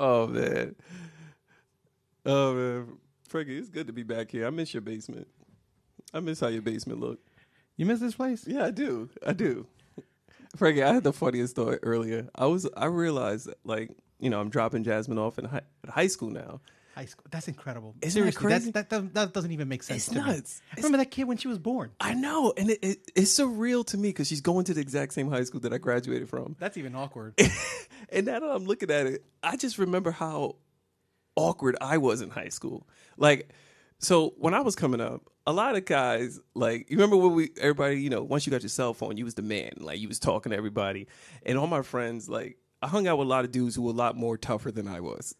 Oh man. Oh man. Frankie, it's good to be back here. I miss your basement. I miss how your basement looked. You miss this place? Yeah, I do. I do. Frankie, I had the funniest story earlier. I was I realized that, like, you know, I'm dropping Jasmine off in high, at high school now. High school. That's incredible. Isn't it Seriously, crazy? That, that that doesn't even make It's sense. me. nuts. I remember that kid when she was born. I know, and it, it, it's surreal to me because she's going to the exact same high school that I graduated from. That's even awkward. And now that I'm looking at it, I just remember how awkward I was in high school. Like, so when I was coming up, a lot of guys, like, you remember when we, everybody, you know, once you got your cell phone, you was the man. Like, you was talking to everybody. And all my friends, like, I hung out with a lot of dudes who were a lot more tougher than I was.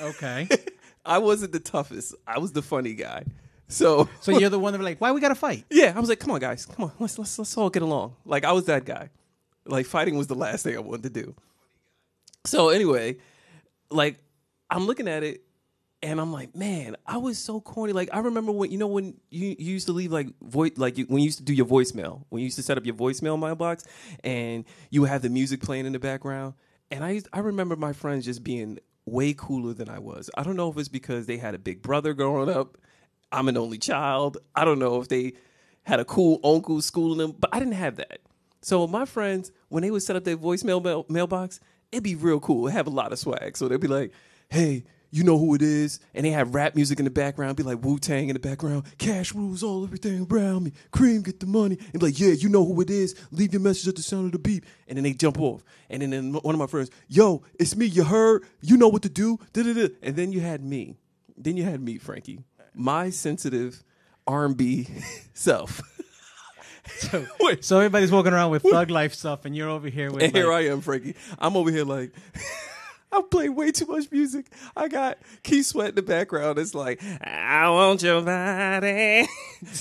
okay. I wasn't the toughest. I was the funny guy. So, So you're the one that were like, why we got to fight? yeah, I was like, come on, guys, come on, let's let's let's all get along. Like I was that guy. Like fighting was the last thing I wanted to do. So anyway, like I'm looking at it and I'm like, man, I was so corny. Like I remember when you know when you, you used to leave like voice like you, when you used to do your voicemail, when you used to set up your voicemail mailbox, and you would have the music playing in the background. And I used, I remember my friends just being way cooler than I was. I don't know if it's because they had a big brother growing up. I'm an only child. I don't know if they had a cool uncle schooling them, but I didn't have that. So my friends, when they would set up their voicemail mail- mailbox, it'd be real cool. It have a lot of swag. So they'd be like, "Hey, you know who it is?" And they have rap music in the background, be like Wu Tang in the background, "Cash rules all everything around me, Cream get the money," and be like, "Yeah, you know who it is. Leave your message at the sound of the beep." And then they jump off. And then, one of my friends, "Yo, it's me. You heard? You know what to do?" Da-da-da. And then you had me. Then you had me, Frankie, my sensitive R&B self. So, Wait. so everybody's walking around with thug life stuff, and you're over here with. And here I am, Frankie. I'm over here like I play way too much music. I got Keith Sweat in the background. It's like I want your body,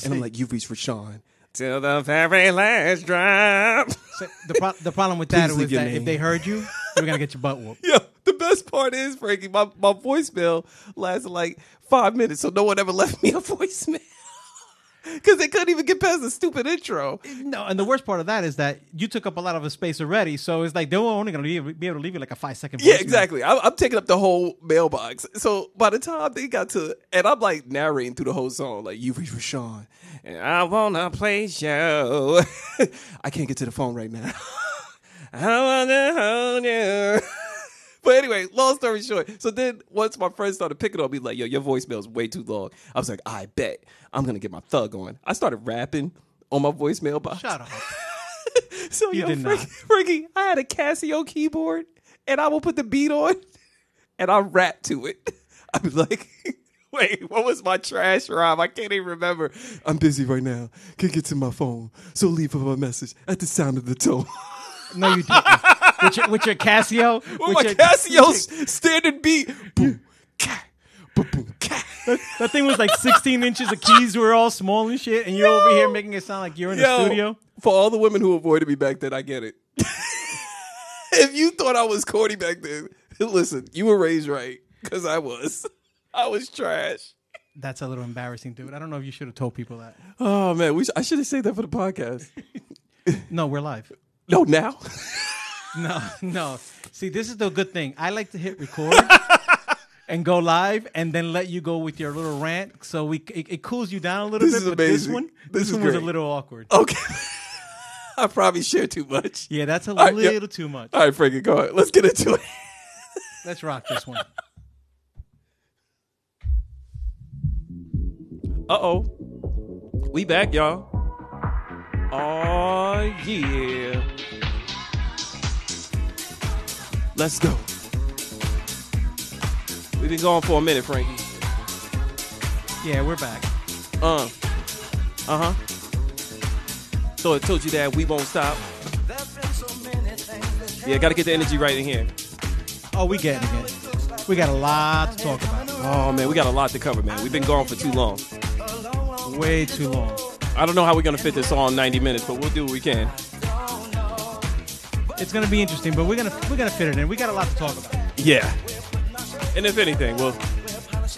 and I'm like, you've reached for Sean till the very last drop. So the pro- the problem with that Please was that if they heard you, they were gonna get your butt whooped. Yo, the best part is, Frankie, my my voicemail lasted like five minutes, so no one ever left me a voicemail. Because they couldn't even get past the stupid intro. No, and the worst part of that is that you took up a lot of the space already. So it's like they were only gonna be able to leave you like a five second. Yeah, exactly. I'm, I'm taking up the whole mailbox. So by the time they got to, and I'm like narrating through the whole song, like you reach for Sean, and I wanna play show. I can't get to the phone right now. I wanna hold you. But anyway, long story short. So then once my friends started picking on me, like, yo, your voicemail is way too long. I was like, I bet I'm gonna get my thug on. I started rapping on my voicemail box. Shut up. So You yo, did Frankie, not. Frankie, I had a Casio keyboard, and I will put the beat on, and I rap to it. Be like, "Wait, what was my trash rhyme? I can't even remember. I'm busy right now. Can't get to my phone, so leave a message at the sound of the tone." No, you didn't. With, your, with your Casio, With with my your, Casio's standard beat, boom, cat, boom, boom, cat. that thing was like 16 inches. The keys were all small and shit, and you're over here making it sound like you're in Yo, the studio. For all the women who avoided me back then, I get it. if you thought I was corny back then, listen, you were raised right because I was. I was trash. That's a little embarrassing, dude. I don't know if you should have told people that. Oh man, we sh- I should have saved that for the podcast. No, we're live. No, now. No, no. See, this is the good thing. I like to hit record and go live, and then let you go with your little rant, so we it, it cools you down a little This bit. is but this amazing. one, This this, is one was a great. little awkward. Okay. I probably shared too much. Yeah, that's a right, little yeah. too much. All right, Frankie, go ahead. Let's get into it. Let's rock this one. Uh oh. We back, y'all. Oh yeah. Let's go. We've been going for a minute, Frankie. Yeah, we're back. Uh. Uh huh. So it told you that we won't stop. Yeah, gotta get the energy right in here. Oh, we getting it. We got a lot to talk about. Oh man, we got a lot to cover, man. We've been gone for too long. Way too long. I don't know how we're gonna fit this all in 90 minutes, but we'll do what we can. It's gonna be interesting, but we're gonna we're gonna fit it in. We got a lot to talk about. Yeah. And if anything, we'll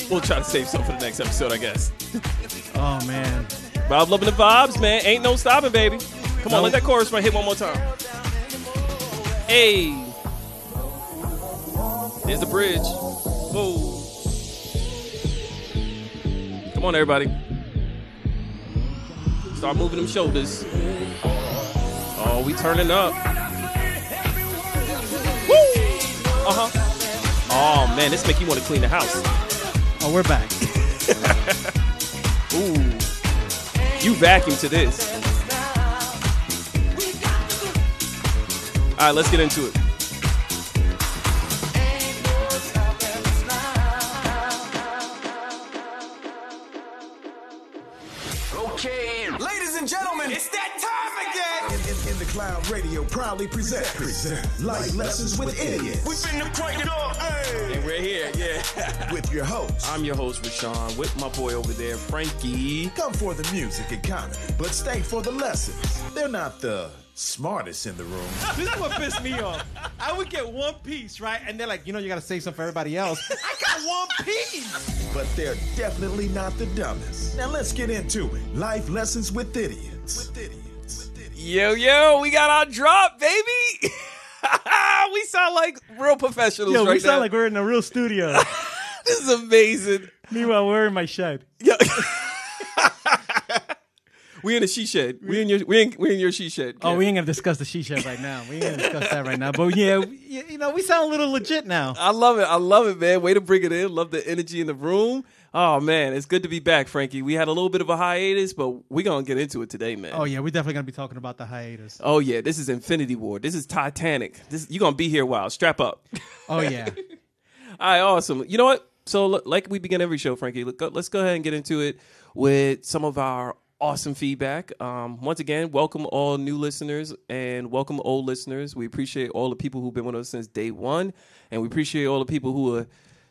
we'll try to save some for the next episode, I guess. Oh man. But I'm loving the vibes, man. Ain't no stopping, baby. Come on, No. let that chorus right hit one more time. Hey. Here's the bridge. Whoa. Come on, everybody. Start moving them shoulders. Oh, we turning up. Uh huh. Oh man, this make you want to clean the house. Oh, we're back. Ooh. You vacuum to this. All right, let's get into it. Proudly present, present Life Lessons with Idiots We finna crank it up, hey. And we're here, yeah. with your host. I'm your host, Rashawn, with my boy over there, Frankie. Come for the music and comedy, but stay for the lessons. They're not the smartest in the room, this is what pissed me off. I would get one piece, right? And they're like, you know, you got to say something for everybody else. I got one piece. but they're definitely not the dumbest. Now let's get into it. Life Lessons with Idiots. With idiots. Yo, yo, we got our drop, baby. we sound like real professionals Yo, right we sound now. like we're in a real studio. this is amazing. Meanwhile, we're in my shed. Yo. we in a she shed. We in your we in, we in your she shed. Oh, we ain't gonna discuss the she shed right now. We ain't gonna discuss that right now. But yeah, we- you know, we sound a little legit now. I love it. I love it, man. Way to bring it in. Love the energy in the room. Oh man, it's good to be back, Frankie. We had a little bit of a hiatus, but we're gonna get into it today, man. Oh yeah, we're definitely gonna be talking about the hiatus. Oh yeah, this is Infinity War. This is Titanic. This you're gonna be here a while. Strap up. Oh yeah. All right, awesome. You know what? So, like we begin every show, Frankie, let's go ahead and get into it with some of our awesome feedback. Um, once again, welcome all new listeners and welcome old listeners. We appreciate all the people who've been with us since day one, and we appreciate all the people who are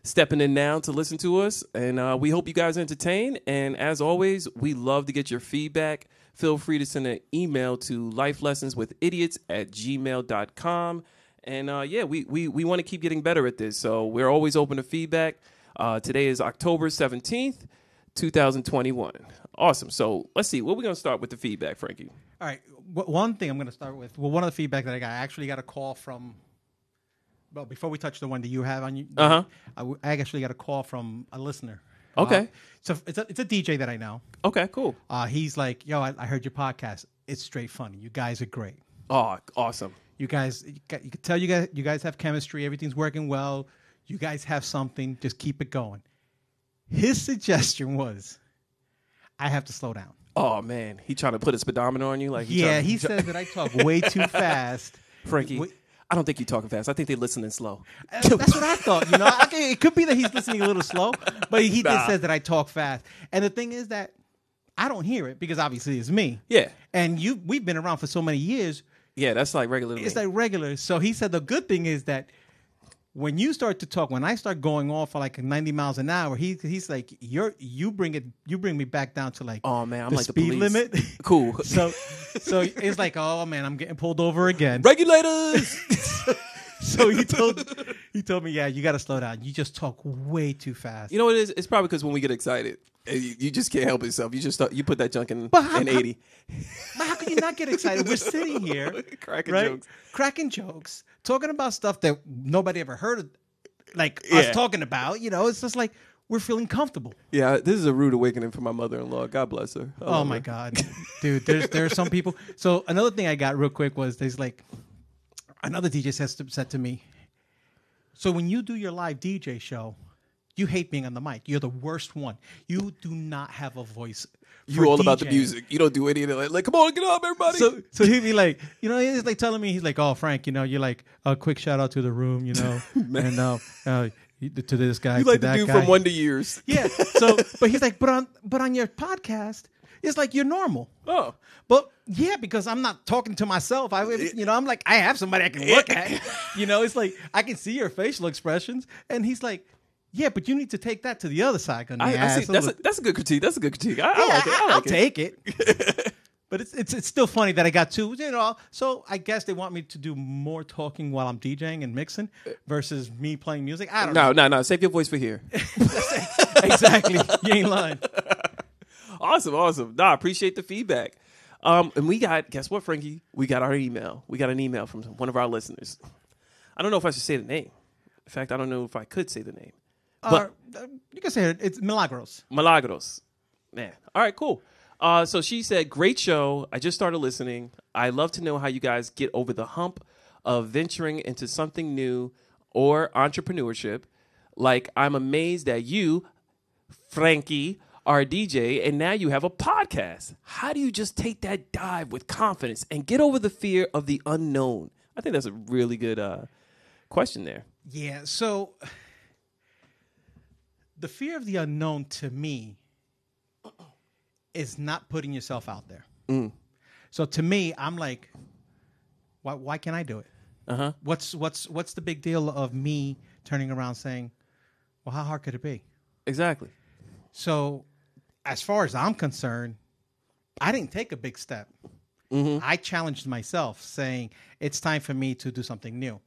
stepping in now to listen to us. And uh, we hope you guys entertain. And as always, we love to get your feedback. Feel free to send an email to lifelessonswithidiots at gmail.com. And uh, yeah, we, we, we want to keep getting better at this. So we're always open to feedback. Uh, today is October 17th, 2021. Awesome. So let's see. What we going to start with the feedback, Frankie? All right. w- One thing I'm going to start with. Well, one of the feedback that I got, I actually got a call from. Well, before we touch the one that you have on you, Uh-huh. I, w- I actually got a call from a listener. Okay. Uh, so it's a it's a DJ that I know. Okay, cool. Uh, he's like, "Yo, I, I heard your podcast. It's straight funny. You guys are great. Oh, awesome. You guys, you, got, you can tell you guys, you guys have chemistry. Everything's working well. You guys have something. Just keep it going." His suggestion was, "I have to slow down." Oh man, he trying to put a speedometer on you, like he Yeah, trying- he said that I talk way too fast. Frankie. I don't think you're talking fast. I think they're listening slow. Uh, That's what I thought. You know, I, it could be that he's listening a little slow, but he Nah. just says that I talk fast. And the thing is that I don't hear it because obviously it's me. Yeah, And you, we've been around for so many years. yeah, that's like regular. It's me. like regular. So he said the good thing is that when you start to talk, when I start going off for like 90 miles an hour, he he's like, you're you bring it, you bring me back down to like oh man, I'm the like speed police. limit. Cool. so so it's like, oh man, I'm getting pulled over again. Regulators. So he told he told me, yeah, you got to slow down. You just talk way too fast. you know what it is? It's probably because when we get excited, eh, you, you just can't help yourself. You just start, you put that junk in, But how- in how- eighty. But how can you not get excited? We're sitting here, Cracking right? jokes. Cracking jokes, talking about stuff that nobody ever heard of, like Yeah. us talking about. You know, it's just like we're feeling comfortable. Yeah, this is a rude awakening for my mother-in-law. God bless her. I Oh my her. god, dude! There's there's some people. So another thing I got real quick was there's like another DJ says to, said to me. So when you do your live DJ show, you hate being on the mic. You're the worst one. You do not have a voice. You for all about the music. You don't do any of. Like, like, come on, get up, everybody. So, so he'd be like, you know, he's like telling me, he's like, oh, Frank, you know, you're like a quick shout out to the room, you know, and uh, uh, to this guy, you to like the that dude guy. from Wonder Years. yeah. So, but he's like, but on, but on your podcast, it's like you're normal. Oh, But yeah, because I'm not talking to myself. I, you know, I'm like, I have somebody I can look at. You know, it's like I can see your facial expressions, and he's like, yeah, but you need to take that to the other side. I, I see. That's a, that's a good critique. That's a good critique. I, I like it. I will like it. take it. but it's, it's it's still funny that I got two. You know, so I guess they want me to do more talking while I'm DJing and mixing versus me playing music. I don't No, no, no. Save your voice for here. exactly. You ain't lying. awesome, awesome. Nah, I appreciate the feedback. Um, and we got guess what, Frankie? We got our email. We got an email from one of our listeners. I don't know if I should say the name. In fact, I don't know if I could say the name. But uh, you can say it. It's Milagros. Milagros. Man. All right, cool. Uh, so she said, Great show. I just started listening. I love to know how you guys get over the hump of venturing into something new or entrepreneurship. Like, I'm amazed that you, Frankie, are a DJ and now you have a podcast. How do you just take that dive with confidence and get over the fear of the unknown? I think that's a really good uh, question there. Yeah. So the fear of the unknown to me is not putting yourself out there. Mm. So to me, I'm like, why, why can't I do it? Uh-huh. What's what's what's the big deal of me turning around saying, well, how hard could it be? Exactly. So, as far as I'm concerned, I didn't take a big step. I challenged myself, saying it's time for me to do something new.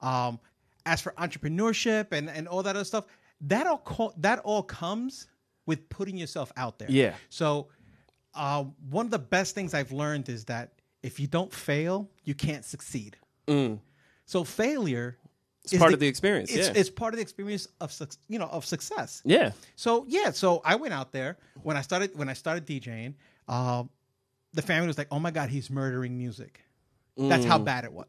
Um, as for entrepreneurship and, and all that other stuff, that all co- that all comes with putting yourself out there. Yeah. So, uh, one of the best things I've learned is that if you don't fail, you can't succeed. So failure It's part of the experience, It's, yeah. it's part of the experience of you know of success. Yeah. So yeah, so I went out there when I started when I started DJing. Uh, the family was like, "Oh my god, he's murdering music." That's Mm. how bad it was.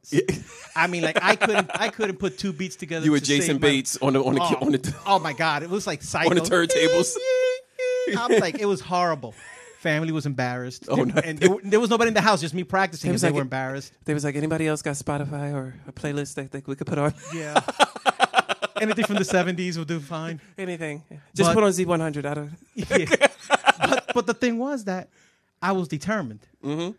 I mean, like I couldn't I couldn't put two beats together. You were to Jason my- Bates on the on the Oh, on the oh my god, it was like psycho. on the turntables. I was like, it was horrible. Family was embarrassed. Oh, and, no. and there, there was nobody in the house, just me practicing. And was they like- were embarrassed. They was like, anybody else got Spotify or a playlist that, that we could put on? Yeah. Anything from the seventies will do fine. Anything. Just But- put on Z100. I don't. yeah. but but the thing was that I was determined. Mm-hmm.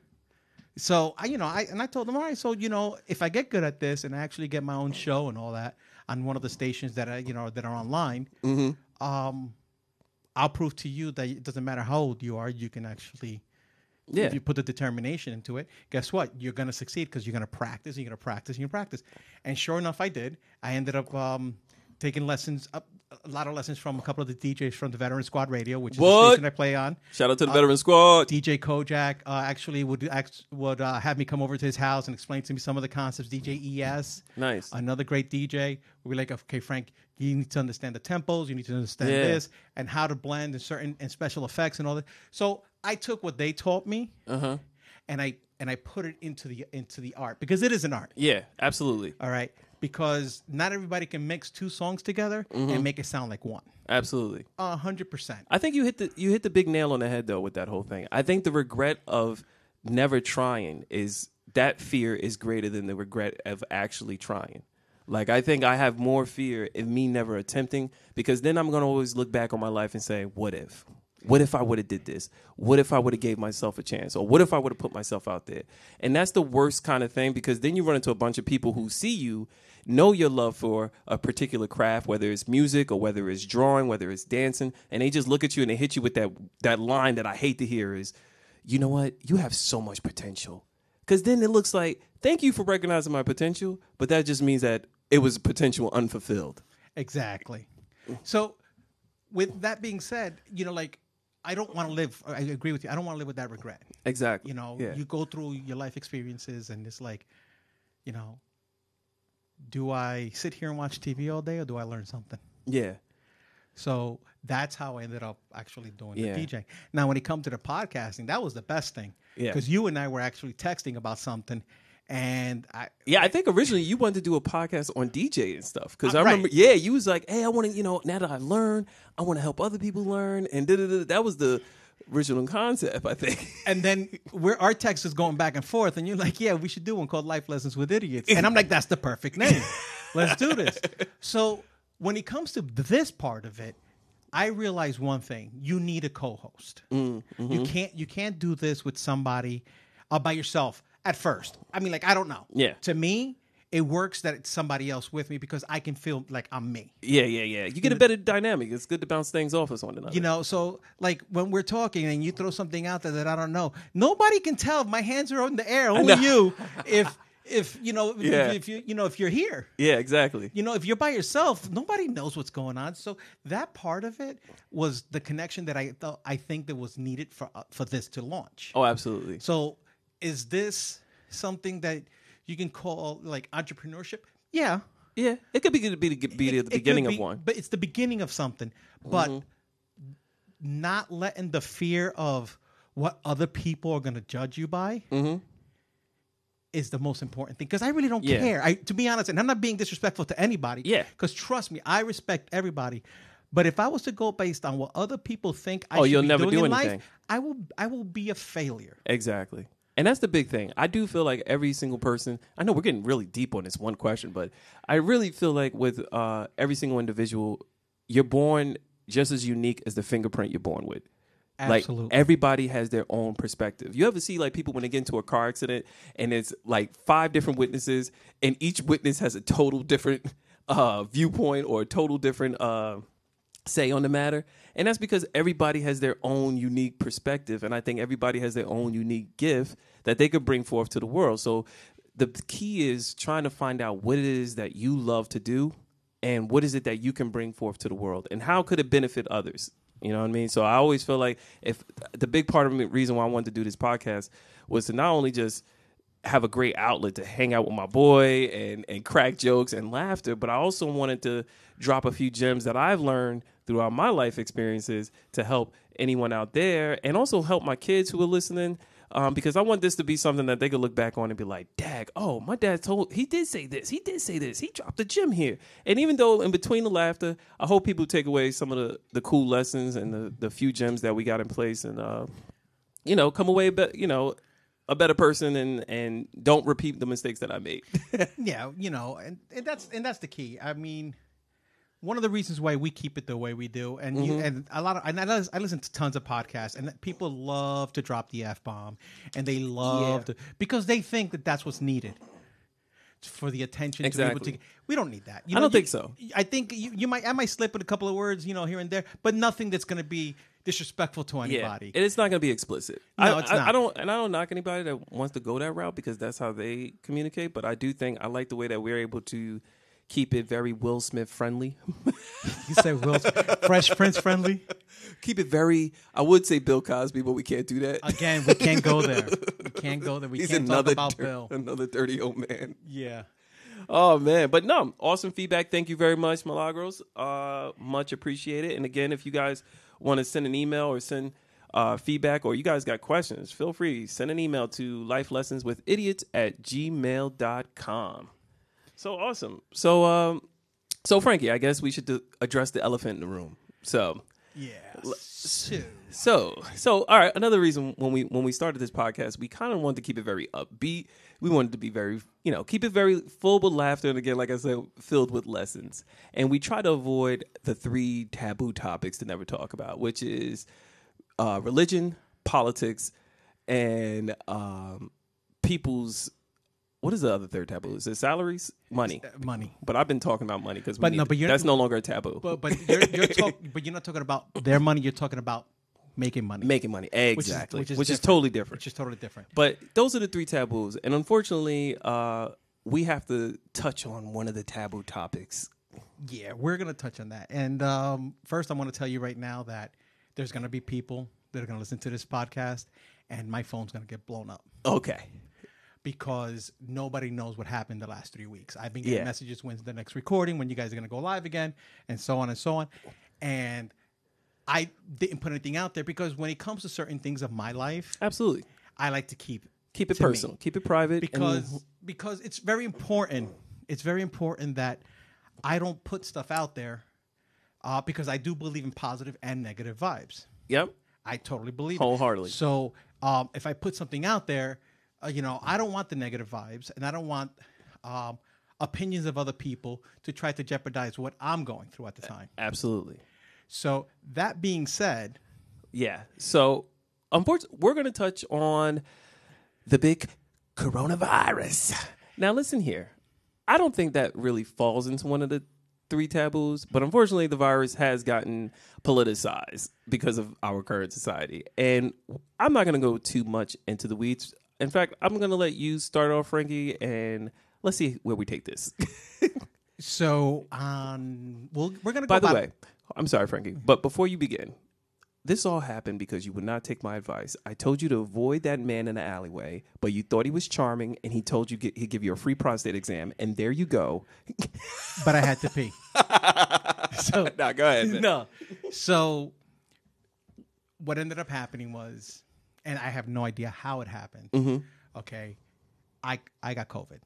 So I, you know, I and I told them, all right. So you know, if I get good at this and I actually get my own show and all that on one of the stations that I, you know, that are online, um, I'll prove to you that it doesn't matter how old you are, you can actually. Yeah. If you put the determination into it, guess what? You're going to succeed because you're going to practice, and you're going to practice, and you practice. And sure enough, I did. I ended up um, taking lessons, up a lot of lessons from a couple of the DJs from the Veteran Squad Radio, which is the What? station I play on. Shout out to the veteran squad. DJ Kojak uh, actually would would uh, have me come over to his house and explain to me some of the concepts. DJ ES, Nice. another great DJ. We're like, okay, Frank, you need to understand the tempos, you need to understand Yeah. this, and how to blend and certain and special effects and all that. So I took what they taught me, Uh-huh. and I and I put it into the into the art because it is an art. Yeah, absolutely. All right, because not everybody can mix two songs together and mm-hmm. make it sound like one. Absolutely. A hundred percent. I think you hit the you hit the big nail on the head though with that whole thing. I think the regret of never trying is that fear is greater than the regret of actually trying. Like I think I have more fear in me never attempting because then I'm gonna always look back on my life and say, what if? What if I would have did this? What if I would have gave myself a chance? Or what if I would have put myself out there? And that's the worst kind of thing because then you run into a bunch of people who see you, know your love for a particular craft, whether it's music or whether it's drawing, whether it's dancing, and they just look at you and they hit you with that that line that I hate to hear is, you know what? You have so much potential. Because then it looks like, thank you for recognizing my potential, but that just means that it was potential unfulfilled. Exactly. So, with that being said, you know, like I don't want to live. I agree with you. I don't want to live with that regret. Exactly. You know, yeah. you go through your life experiences, and it's like, you know, do I sit here and watch TV all day, or do I learn something? yeah. So that's how I ended up actually doing Yeah. the DJ. Now, when it comes to the podcasting, that was the best thing. Yeah. Because you and I were actually texting about something, and I Yeah, I think originally you wanted to do a podcast on DJ and stuff because Uh, I right. remember. Yeah, you was like, "Hey, I want to, you know, now that I learned, I want to help other people learn." And da-da-da. that was the original concept, I think. And then we're our text is going back and forth, and you're like, "Yeah, we should do one called Life Lessons with Idiots." And I'm like, "That's the perfect name. Let's do this." So when it comes to this part of it, I realize one thing: you need a co-host. Mm, mm-hmm. You can't you can't do this with somebody uh, by yourself at first. I mean, like I don't know. Yeah. To me, it works that it's somebody else with me because I can feel like I'm me. yeah, yeah, yeah. You get a better dynamic. It's good to bounce things off of one another. You know, so like when we're talking and you throw something out there that I don't know, nobody can tell if my hands are in the air. Only you. If if you know Yeah. if you you know if you're here. yeah, exactly. You know, if you're by yourself, nobody knows what's going on. So that part of it was the connection that I thought I think that was needed for uh, for this to launch. Oh, absolutely. So is this something that you can call like entrepreneurship? Yeah. Yeah, it could be be, be, be It- the it could beginning of one. But it's the beginning of something. But Mm-hmm. not letting the fear of what other people are going to judge you by is the most important thing. Because I really don't Mm-hmm. Yeah. care. I, to be honest, and I'm not being disrespectful to anybody. Yeah. Because trust me, I respect everybody. But if I was to go based on what other people think I Oh, should you'll be never doing do in anything. life, I will I will be a failure. Exactly. And that's the big thing. I do feel like every single person, I know we're getting really deep on this one question, but I really feel like with uh, every single individual, you're born just as unique as the fingerprint you're born with. Absolutely. Like everybody has their own perspective. You ever see like people when they get into a car accident and it's like five different witnesses and each witness has a total different uh, viewpoint or a total different uh, say on the matter. And that's because everybody has their own unique perspective. And I think everybody has their own unique gift that they could bring forth to the world. So the key is trying to find out what it is that you love to do and what is it that you can bring forth to the world and how could it benefit others. You know what I mean? So I always feel like if the big part of the reason why I wanted to do this podcast was to not only just have a great outlet to hang out with my boy and and crack jokes and laughter, but I also wanted to drop a few gems that I've learned throughout my life experiences to help anyone out there and also help my kids who are listening. Um, because I want this to be something that they could look back on and be like, "Dag, oh, my dad told he did say this, he did say this, he dropped the gem here." And even though in between the laughter, I hope people take away some of the the cool lessons and the the few gems that we got in place and uh, you know, come away, but you know, a better person and and don't repeat the mistakes that I made. Yeah, you know, and, and that's and that's the key. I mean, one of the reasons why we keep it the way we do, and you, Mm-hmm. and a lot of, and I listen, I listen to tons of podcasts, and people love to drop the f bomb, and they love Yeah. to because they think that that's what's needed for the attention to be Exactly. able to. We don't need that. You I don't you- think so. I think you, you might I might slip with a couple of words, you know, here and there, but nothing that's going to be disrespectful to yeah, anybody. and it's not going to be explicit. No, I, it's I, not. I don't, and I don't knock anybody that wants to go that route because that's how they communicate. But I do think I like the way that we're able to keep it very Will Smith friendly. you say Will Smith. Fresh Prince friendly. keep it very. I would say Bill Cosby, but we can't do that. Again, we can't go there. We can't go there. We He's can't talk about dir- Bill. another dirty old man. Yeah. Oh man, but no, awesome feedback. Thank you very much, Milagros. Uh, much appreciated. And again, if you guys want to send an email or send uh, feedback, or you guys got questions, feel free send an email to lifelessonswithidiots at gmail.com. So awesome. So um, so Frankie, I guess we should do, address the elephant in the room. So Yeah. so, so all right. Another reason when we when we started this podcast, we kind of wanted to keep it very upbeat. We wanted to be very, you know, keep it very full with laughter, and again, like I said, filled with lessons. And we try to avoid the three taboo topics to never talk about, which is uh, religion, politics, and um, people's. What is the other third taboo? Is it salaries, money? money. But I've been talking about money because But no, but that's no longer a taboo. But but you're, you're talk, but you're not talking about their money. You're talking about making money, Making money, exactly, which is, different. totally different. Which is totally different. But those are the three taboos, and unfortunately, uh, we have to touch on one of the taboo topics. Yeah, we're gonna touch on that. And um, first, I want to tell you right now that there's gonna be people that are gonna listen to this podcast, and my phone's gonna get blown up Okay, because nobody knows what happened the last three weeks. I've been getting Yeah. messages when's the next recording, when you guys are gonna go live again, and so on and so on. And I didn't put anything out there because when it comes to certain things of my life, absolutely. I like to keep Keep it to me. personal. Keep it private. and- because because it's very important. It's very important that I don't put stuff out there uh, because I do believe in positive and negative vibes. yep. I totally believe it. Wholeheartedly. So um, if I put something out there, uh, you know, I don't want the negative vibes, and I don't want um, opinions of other people to try to jeopardize what I'm going through at the time. Absolutely. So that being said, Yeah. So, unfortunately, we're going to touch on the big coronavirus. Now, listen here. I don't think that really falls into one of the three taboos, but unfortunately, the virus has gotten politicized because of our current society. And I'm not going to go too much into the weeds. In fact, I'm going to let you start off, Frankie, and let's see where we take this. so um, we'll, we're gonna go By the about- way, I'm sorry, Frankie, but before you begin, this all happened because you would not take my advice. I told you to avoid that man in the alleyway, but you thought he was charming, and he told you get, he'd give you a free prostate exam, and there you go. but I had to pee. so no, go ahead. man. no. So what ended up happening was, and I have no idea how it happened. Mm-hmm. Okay, I I got COVID.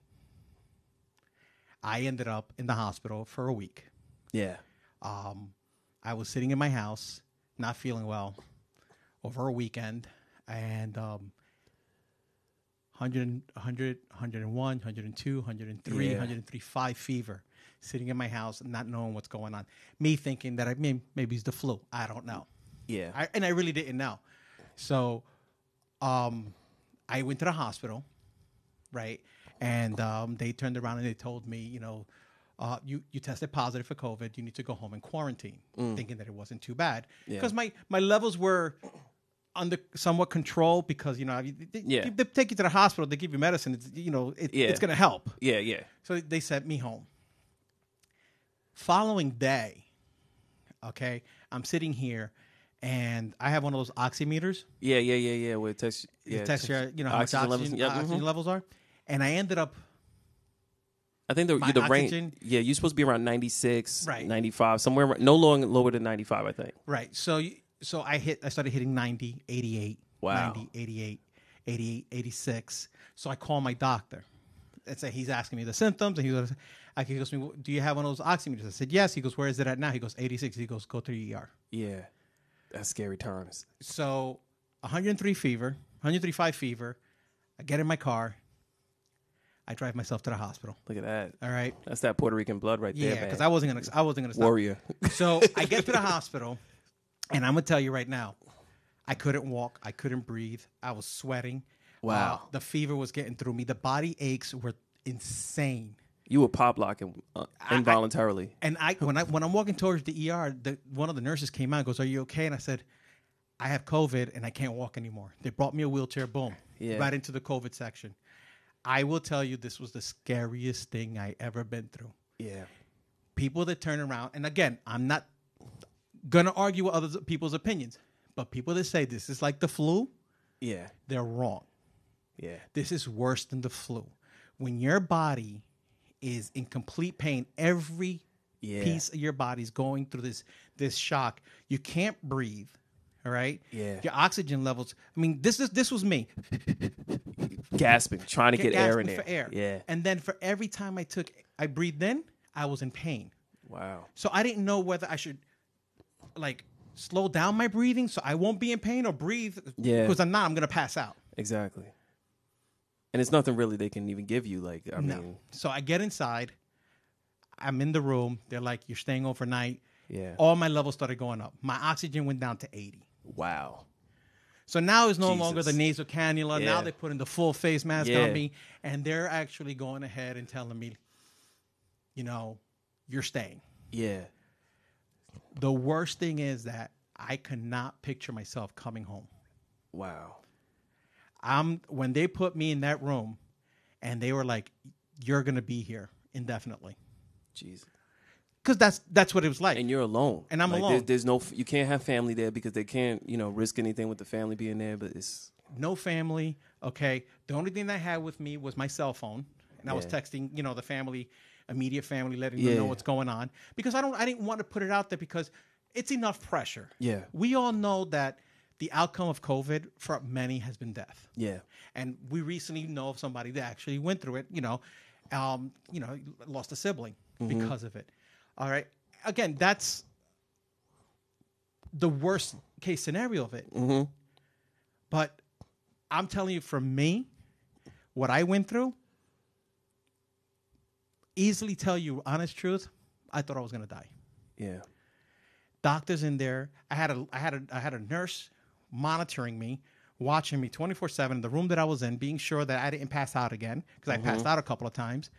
I ended up in the hospital for a week. Yeah. Um, I was sitting in my house, not feeling well, over a weekend, and um, 100, 100, 101, 102, 103, Yeah. 103, 5 fever, sitting in my house, not knowing what's going on. Me thinking that I mean maybe it's the flu. I don't know. Yeah. I, and I really didn't know. So, um, I went to the hospital, right? And um, they turned around and they told me, you know, uh, you you tested positive for COVID. You need to go home and quarantine, thinking that it wasn't too bad because my my levels were under somewhat control because you know they, Yeah. they take you to the hospital, they give you medicine. It's, you know, it, Yeah. it's going to help. yeah. Yeah. So they sent me home. Following day, okay, I'm sitting here and I have one of those oximeters. Yeah. Yeah. Yeah. Yeah. With test. Yeah, Yeah. test your, you know, how much oxygen oxygen, levels. Yeah, oxygen mhm. levels are. And I ended up, I think the My the range. Yeah, you're supposed to be around 96, Right. 95, somewhere no long lower than 95. I think. right. So, so I hit, I started hitting 90, 88, Wow. 90, 88, 88, 86. So I call my doctor. And say he's asking me the symptoms, and he goes, I- he goes me, "Do you have one of those oximeters?" I said, "Yes." He goes, "Where is it at now?" He goes, "86." He goes, "Go to the ER." Yeah. That's scary times. So 103 fever, 103.5 fever. I get in my car. I drive myself to the hospital. Look at that. All right. That's that Puerto Rican blood right there, Yeah, because I wasn't gonna. I wasn't gonna stop. Warrior. So I get to the hospital, and I'm gonna tell you right now, I couldn't walk. I couldn't breathe. I was sweating. Wow. Uh, the fever was getting through me. The body aches were insane. You were pop locking uh, involuntarily. And I when I when I'm walking towards the ER, the, one of the nurses came out and goes, "Are you okay?" And I said, "I have COVID and I can't walk anymore." They brought me a wheelchair. Boom, Yeah. right into the COVID section. I will tell you, this was the scariest thing I ever been through. yeah. People that turn around, and again, I'm not gonna argue with other people's opinions, but people that say this is like the flu, Yeah. they're wrong. Yeah. This is worse than the flu. When your body is in complete pain, every Yeah. piece of your body's going through this this shock. You can't breathe. All right. Yeah. Your oxygen levels. I mean, this is this was me Gasping, trying to get, air in there. for air. Yeah. And then for every time I took, I breathed in, I was in pain. Wow. So I didn't know whether I should like slow down my breathing so I won't be in pain or breathe. Yeah. Because I'm not. I'm gonna pass out. Exactly. And it's nothing really they can even give you. Like, I No. mean, So I get inside. I'm in the room. They're like, "You're staying overnight." yeah. All my levels started going up. My oxygen went down to 80. Wow. So now it's no longer the nasal cannula. Now they're putting the full face mask Yeah. on me, and they're actually going ahead and telling me, you know, you're staying. Yeah. The worst thing is that I cannot picture myself coming home. Wow. I'm when they put me in that room, and they were like, "You're gonna be here indefinitely," Jesus. Because that's that's what it was like. And you're alone. And I'm Like, alone. There's, there's no, you can't have family there because they can't, you know, risk anything with the family being there. But it's, no family. Okay, the only thing I had with me was my cell phone, and I was texting, you know, the family, immediate family, letting them know what's going on because I don't, I didn't want to put it out there because it's enough pressure. Yeah. we all know that the outcome of COVID for many has been death. yeah. and we recently know of somebody that actually went through it. You know, um, you know, lost a sibling because of it. All right, again, that's the worst case scenario of it. But I'm telling you, for me, what I went through, easily tell you honest truth. I thought I was gonna die Yeah. doctors in there. I had a I had a I had a nurse monitoring me, watching me 24/7 in the room that I was in, being sure that I didn't pass out again because I passed out a couple of times.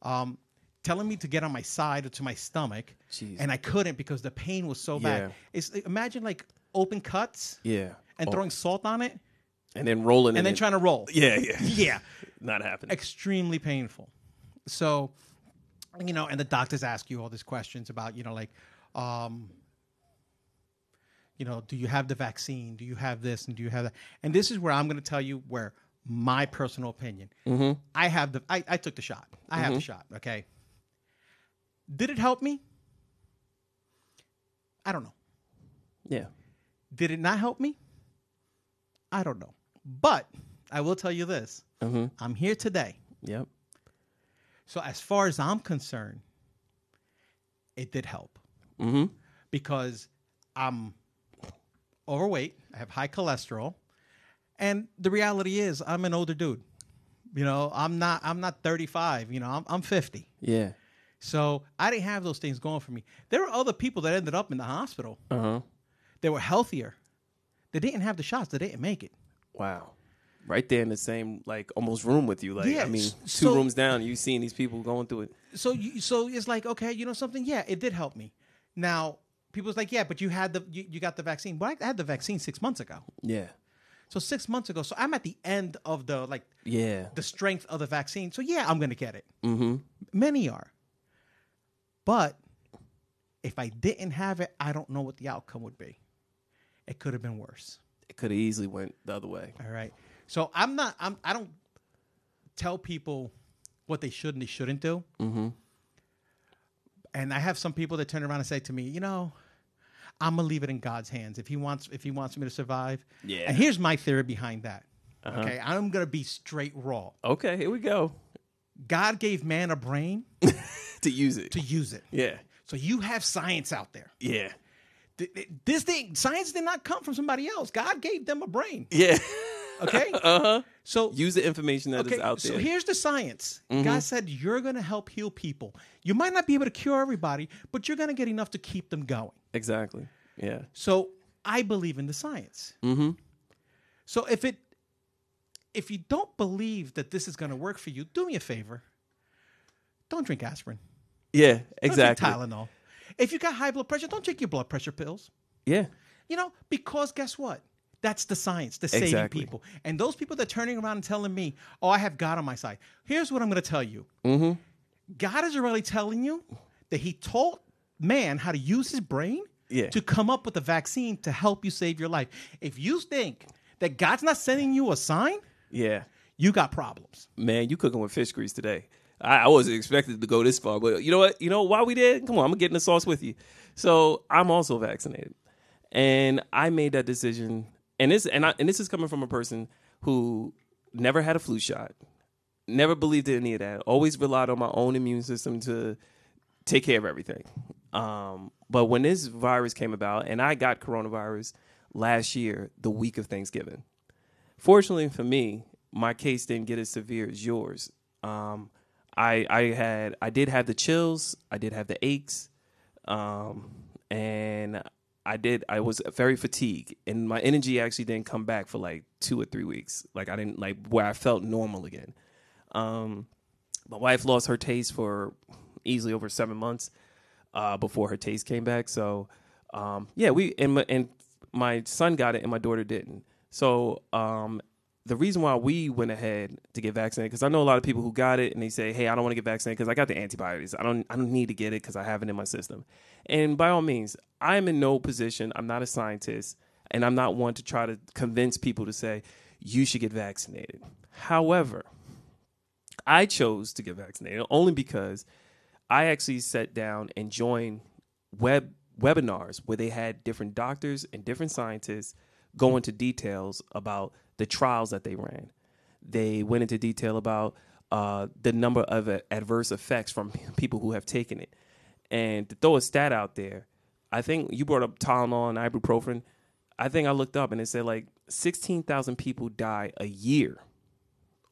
Um, telling me to get on my side or to my stomach, Jeez. and I couldn't because the pain was so bad. Yeah. It's imagine like open cuts Yeah. and Oh, throwing salt on it and then rolling and then it. trying to roll. Yeah. Yeah. Yeah. Not happening. extremely painful. So, you know, and the doctors ask you all these questions about, you know, like, um, you know, do you have the vaccine? Do you have this and do you have that? And this is where I'm going to tell you where my personal opinion. I have the I, I took the shot. I have the shot. Okay. Did it help me? I don't know. Yeah. Did it not help me? I don't know. But I will tell you this. I'm here today. Yep. So as far as I'm concerned, it did help. Mm-hmm. Because I'm overweight, I have high cholesterol, and the reality is I'm an older dude. You know, I'm not I'm not 35, you know, I'm I'm 50. Yeah. So I didn't have those things going for me. There were other people that ended up in the hospital. Uh huh. They were healthier. They didn't have the shots. They didn't make it. Wow. Right there in the same like almost room with you. Like Yeah, I mean, two so- rooms down, you seeing these people going through it. So you, so it's like okay, you know something? Yeah, it did help me. Now people's like, yeah, but you had the you, you got the vaccine. Well, I had the vaccine six months ago. Yeah. So six months ago. So I'm at the end of the like Yeah. the strength of the vaccine. So yeah, I'm gonna get it. Mm-hmm. Many are. But if I didn't have it, I don't know what the outcome would be. It could have been worse. It could have easily went the other way. All right. So I'm not. I'm. I don't tell people what they should and they shouldn't do. Mm-hmm. And I have some people that turn around and say to me, you know, I'm gonna leave it in God's hands. If He wants, if He wants me to survive. Yeah. Uh-huh. And here's my theory behind that. Okay, I'm gonna be straight raw. Okay, here we go. God gave man a brain To use it. to use it. yeah. So you have science out there. Yeah. Th- th- This thing, science did not come from somebody else. God gave them a brain. Yeah. Okay. uh huh. So Use the information that is Okay, out so there. Mm-hmm. here's the science. God said you're going to help heal people. You might not be able to cure everybody, but you're going to get enough to keep them going. exactly. Yeah. So I believe in the science. Mm-hmm. So if it, if you don't believe that this is going to work for you, do me a favor. Don't drink aspirin. Yeah. Exactly. Tylenol. If you got high blood pressure, don't take your blood pressure pills. Yeah. You know, because guess what? That's the science, the saving Exactly. people. And those people that are turning around and telling me, oh, I have God on my side. Here's what I'm going to tell you Mm-hmm. God is really telling you that He taught man how to use his brain Yeah. to come up with a vaccine to help you save your life. If you think that God's not sending you a sign, Yeah. you got problems. Man, you cooking with fish grease today. I, I wasn't expected to go this far, but you know what? You know why we did? Come on, I'm gonna get in the sauce with you. So I'm also vaccinated, and I made that decision. And this and I, and this is coming from a person who never had a flu shot, never believed in any of that. Always relied on my own immune system to take care of everything. Um, but when this virus came about, and I got coronavirus last year, the week of Thanksgiving. Fortunately for me, my case didn't get as severe as yours. Um, I I had I did have the chills, I did have the aches, um, and I did I was very fatigued, and my energy actually didn't come back for like two or three weeks. Like I didn't like where I felt normal again. Um, my wife lost her taste for easily over seven months uh, before her taste came back. So um, yeah, we and my, and my son got it and my daughter didn't. So um, the reason why we went ahead to get vaccinated because I know a lot of people who got it and they say, "Hey, I don't want to get vaccinated because I got the antibodies. I don't I don't need to get it because I have it in my system." And by all means, I'm in no position. I'm not a scientist, and I'm not one to try to convince people to say you should get vaccinated. However, I chose to get vaccinated only because I actually sat down and joined web webinars where they had different doctors and different scientists go into details about the trials that they ran. They went into detail about uh, the number of uh, adverse effects from people who have taken it. And to throw a stat out there, I think you brought up Tylenol and ibuprofen. I think I looked up and it said like 16,000 people die a year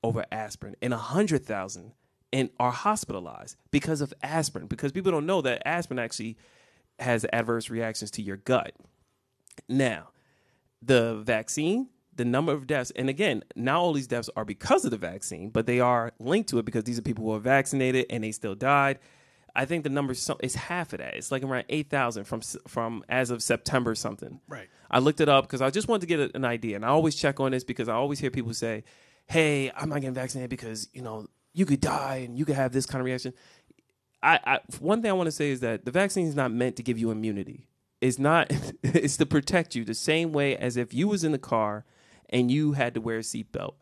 over aspirin and 100,000 and are hospitalized because of aspirin because people don't know that aspirin actually has adverse reactions to your gut. Now, the vaccine, the number of deaths, and again, not all these deaths are because of the vaccine, but they are linked to it because these are people who are vaccinated and they still died. I think the number is half of that. It's like around eight thousand from from as of September something. Right. I looked it up because I just wanted to get an idea, and I always check on this because I always hear people say, "Hey, I'm not getting vaccinated because you know you could die and you could have this kind of reaction." I, I one thing I want to say is that the vaccine is not meant to give you immunity. Is not it's to protect you the same way as if you was in the car and you had to wear a seatbelt.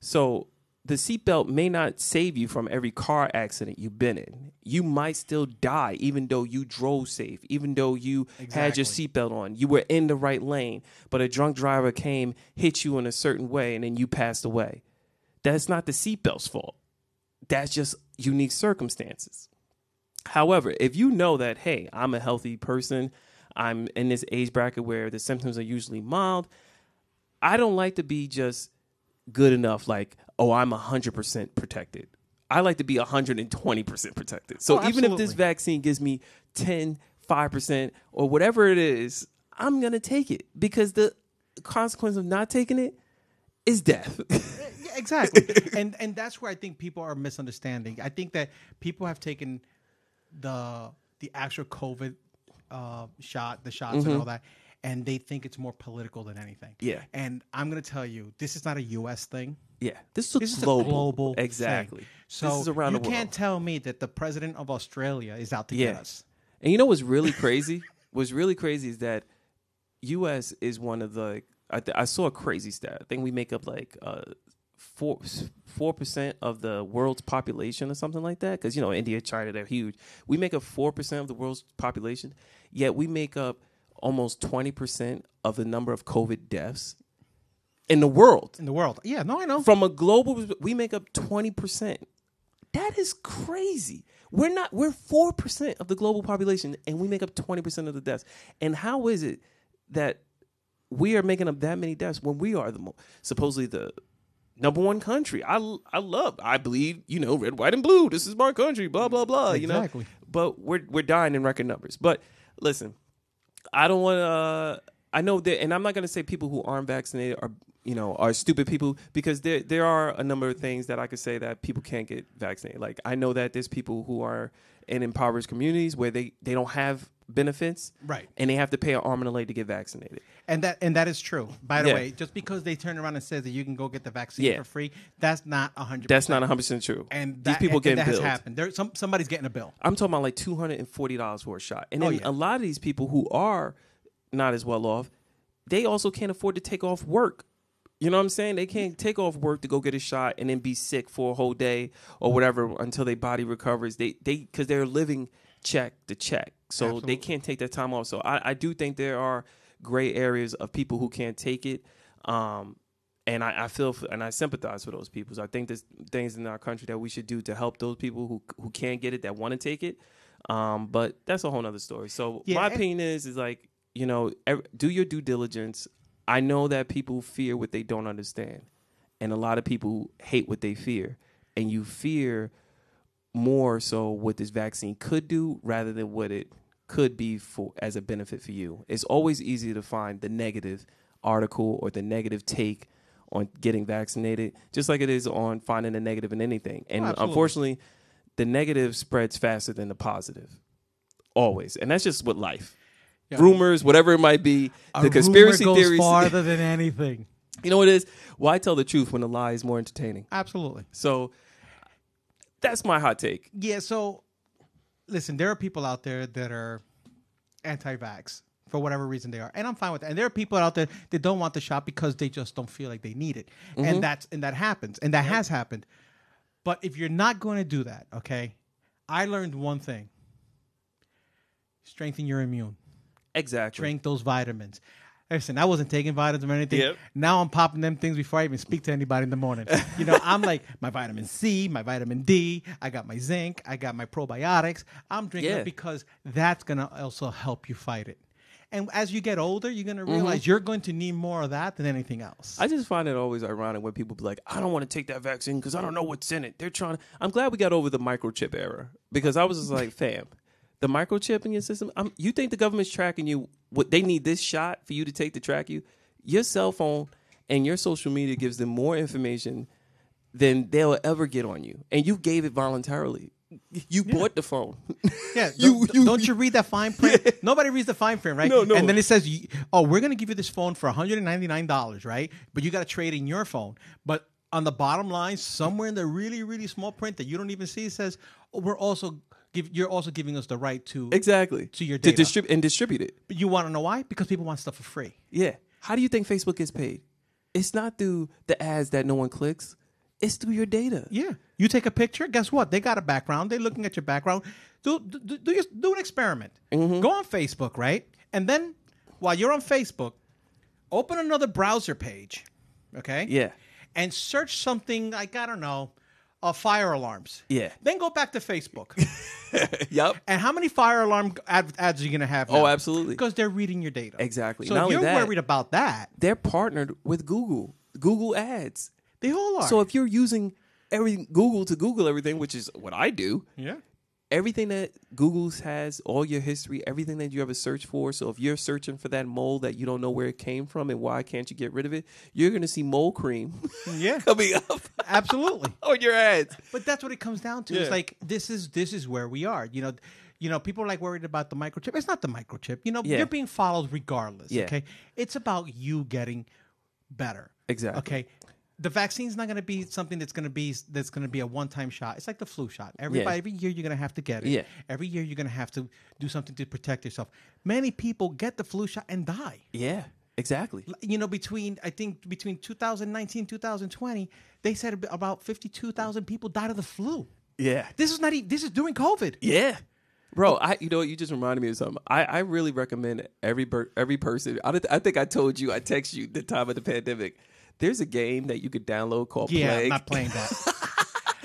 So the seatbelt may not save you from every car accident you've been in. You might still die even though you drove safe, even though you had your seatbelt on. You were in the right lane, but a drunk driver came, hit you in a certain way, and then you passed away. That's not the seatbelt's fault. That's just unique circumstances. However, if you know that, hey, I'm a healthy person, I'm in this age bracket where the symptoms are usually mild, I don't like to be just good enough, like, oh, I'm 100% protected. I like to be 120% protected. So Oh, even if this vaccine gives me 10, 5%, or whatever it is, I'm going to take it because the consequence of not taking it is death. Yeah, exactly. and and that's where I think people are misunderstanding. I think that people have taken the the actual COVID uh, shot, the shots, and all that, and they think it's more political than anything. Mm-hmm. Yeah. And I'm going to tell you, this is not a U.S. thing. yeah, this is a This is global. a global thing. exactly. So this is around you the world. can't tell me that the president of Australia is out to Yeah. get us. And you know what's really crazy? what's really crazy is that U.S. is one of the. I, th- I saw a crazy stat. I think we make up like uh, four four percent of the world's population or something like that. Because you know India, China, they're huge. We make up four percent of the world's population, yet we make up almost twenty percent of the number of COVID deaths in the world. In the world, yeah, no, I know. From a global, we make up twenty percent. That is crazy. We're not. We're four percent of the global population, and we make up twenty percent of the deaths. And how is it that we are making up that many deaths when we are the mo- supposedly the number one country? I I love. I believe you know red, white, and blue. This is my country. Blah blah blah. You know. Exactly. But we're we're dying in record numbers. But listen, I don't want to. Uh, I know that, and I'm not going to say people who aren't vaccinated are, you know, are stupid people because there there are a number of things that I could say that people can't get vaccinated. Like I know that there's people who are in impoverished communities where they they don't have benefits, Right. And they have to pay an arm and a leg to get vaccinated. And that and that is true. By the Yeah. way, just because they turn around and say that you can go get the vaccine Yeah. for free, that's not hundred. That's not 100 percent true. And these people and, getting that has happened. There, some somebody's getting a bill. I'm talking about like two hundred and forty dollars for a shot, and Oh, yeah. a lot of these people who are not as well off, they also can't afford to take off work. You know what I'm saying? They can't take off work to go get a shot and then be sick for a whole day or whatever until their body recovers. They they because they're living check to check, so they can't take that time off. So I, I do think there are gray areas of people who can't take it. Um, and I, I feel and I sympathize with those people. So I think there's things in our country that we should do to help those people who who can't get it that want to take it. Um, but that's a whole nother story. So Yeah, my opinion is is like you know ev- do your due diligence. I know that people fear what they don't understand, and a lot of people hate what they fear, and you fear more so what this vaccine could do rather than what it could be for as a benefit for you. It's always easy to find the negative article or the negative take on getting vaccinated, just like it is on finding a negative in anything. Oh, and absolutely. unfortunately, the negative spreads faster than the positive. Always. And that's just what life. Yeah. Rumors, whatever it might be, A the conspiracy goes theories. farther than anything. You know what it is? Why tell the truth when the lie is more entertaining? Absolutely. So that's my hot take. Yeah. So, listen, there are people out there that are anti-vax for whatever reason they are, and I'm fine with that. And there are people out there that don't want the shot because they just don't feel like they need it, Mm-hmm. and that's and that happens, and that has happened. But if you're not going to do that, okay, I learned one thing: strengthen your immune. Exactly. drink those vitamins. Listen, I wasn't taking vitamins or anything. Yep. Now I'm popping them things before I even speak to anybody in the morning. You know, I'm like my vitamin C, my vitamin D, I got my zinc, I got my probiotics. I'm drinking Yeah. it because that's gonna also help you fight it. And as you get older, you're gonna Mm-hmm. realize you're going to need more of that than anything else. I just find it always ironic when people be like, I don't want to take that vaccine because I don't know what's in it. They're trying to. I'm glad we got over the microchip era because I was just like, fam, the microchip in your system. I'm, you think the government's tracking you? What they need this shot for you to take to track you? Your cell phone and your social media gives them more information than they'll ever get on you, and you gave it voluntarily. You bought the phone. Yeah, You- don't, you- don't you read that fine print? Nobody reads the fine print, right? No, no. And then it says, "Oh, we're going to give you this phone for one hundred and ninety nine dollars, right? But you got to trade in your phone." But on the bottom line, somewhere in the really, really small print that you don't even see, it says, oh, "We're also give, you're also giving us the right to. exactly To your to distribute and distribute it. But you want to know why? Because people want stuff for free. Yeah. How do you think Facebook gets paid? It's not through the ads that no one clicks. It's through your data. Yeah. You take a picture. Guess what? They got a background. They're looking at your background. Do do, do, do, your- do an experiment. Mm-hmm. Go on Facebook, right? And then while you're on Facebook, open another browser page. Okay. Yeah. And search something like I don't know, uh, fire alarms. Yeah. Then go back to Facebook. Yep. and how many fire alarm ad- ads are you going to have? Oh, absolutely. Because they're reading your data. Exactly. So Not if only you're that- worried about that, They're partnered with Google. Google Ads. they all are. So if you're using every Google to Google everything, which is what I do, yeah. Everything that Google's has, all your history, everything that you ever search for. So if you're searching for that mole that you don't know where it came from and why can't you get rid of it, you're going to see mole cream Yeah. coming up Absolutely. on your ads. But that's what it comes down to. Yeah. It's like this is this is where we are. You know, you know, people are like worried about the microchip. It's not the microchip. You know, Yeah. you're being followed regardless. Yeah. Okay. It's about you getting better. Exactly. Okay. The vaccine's not going to be something that's going to be that's going to be a one time shot. It's like the flu shot. Everybody, Yeah. every year you're going to have to get it. Yeah. Every year you're going to have to do something to protect yourself. Many people get the flu shot and die Yeah, exactly. you know between i think between 2019 2020 they said ab- about 52000 people died of the flu Yeah. this is not this is during covid Yeah. Bro, I you know what, you just reminded me of something. I, I really recommend every every person. I, I think I told you I text you the time of the pandemic. There's a game that you could download called yeah Plague. i'm not playing that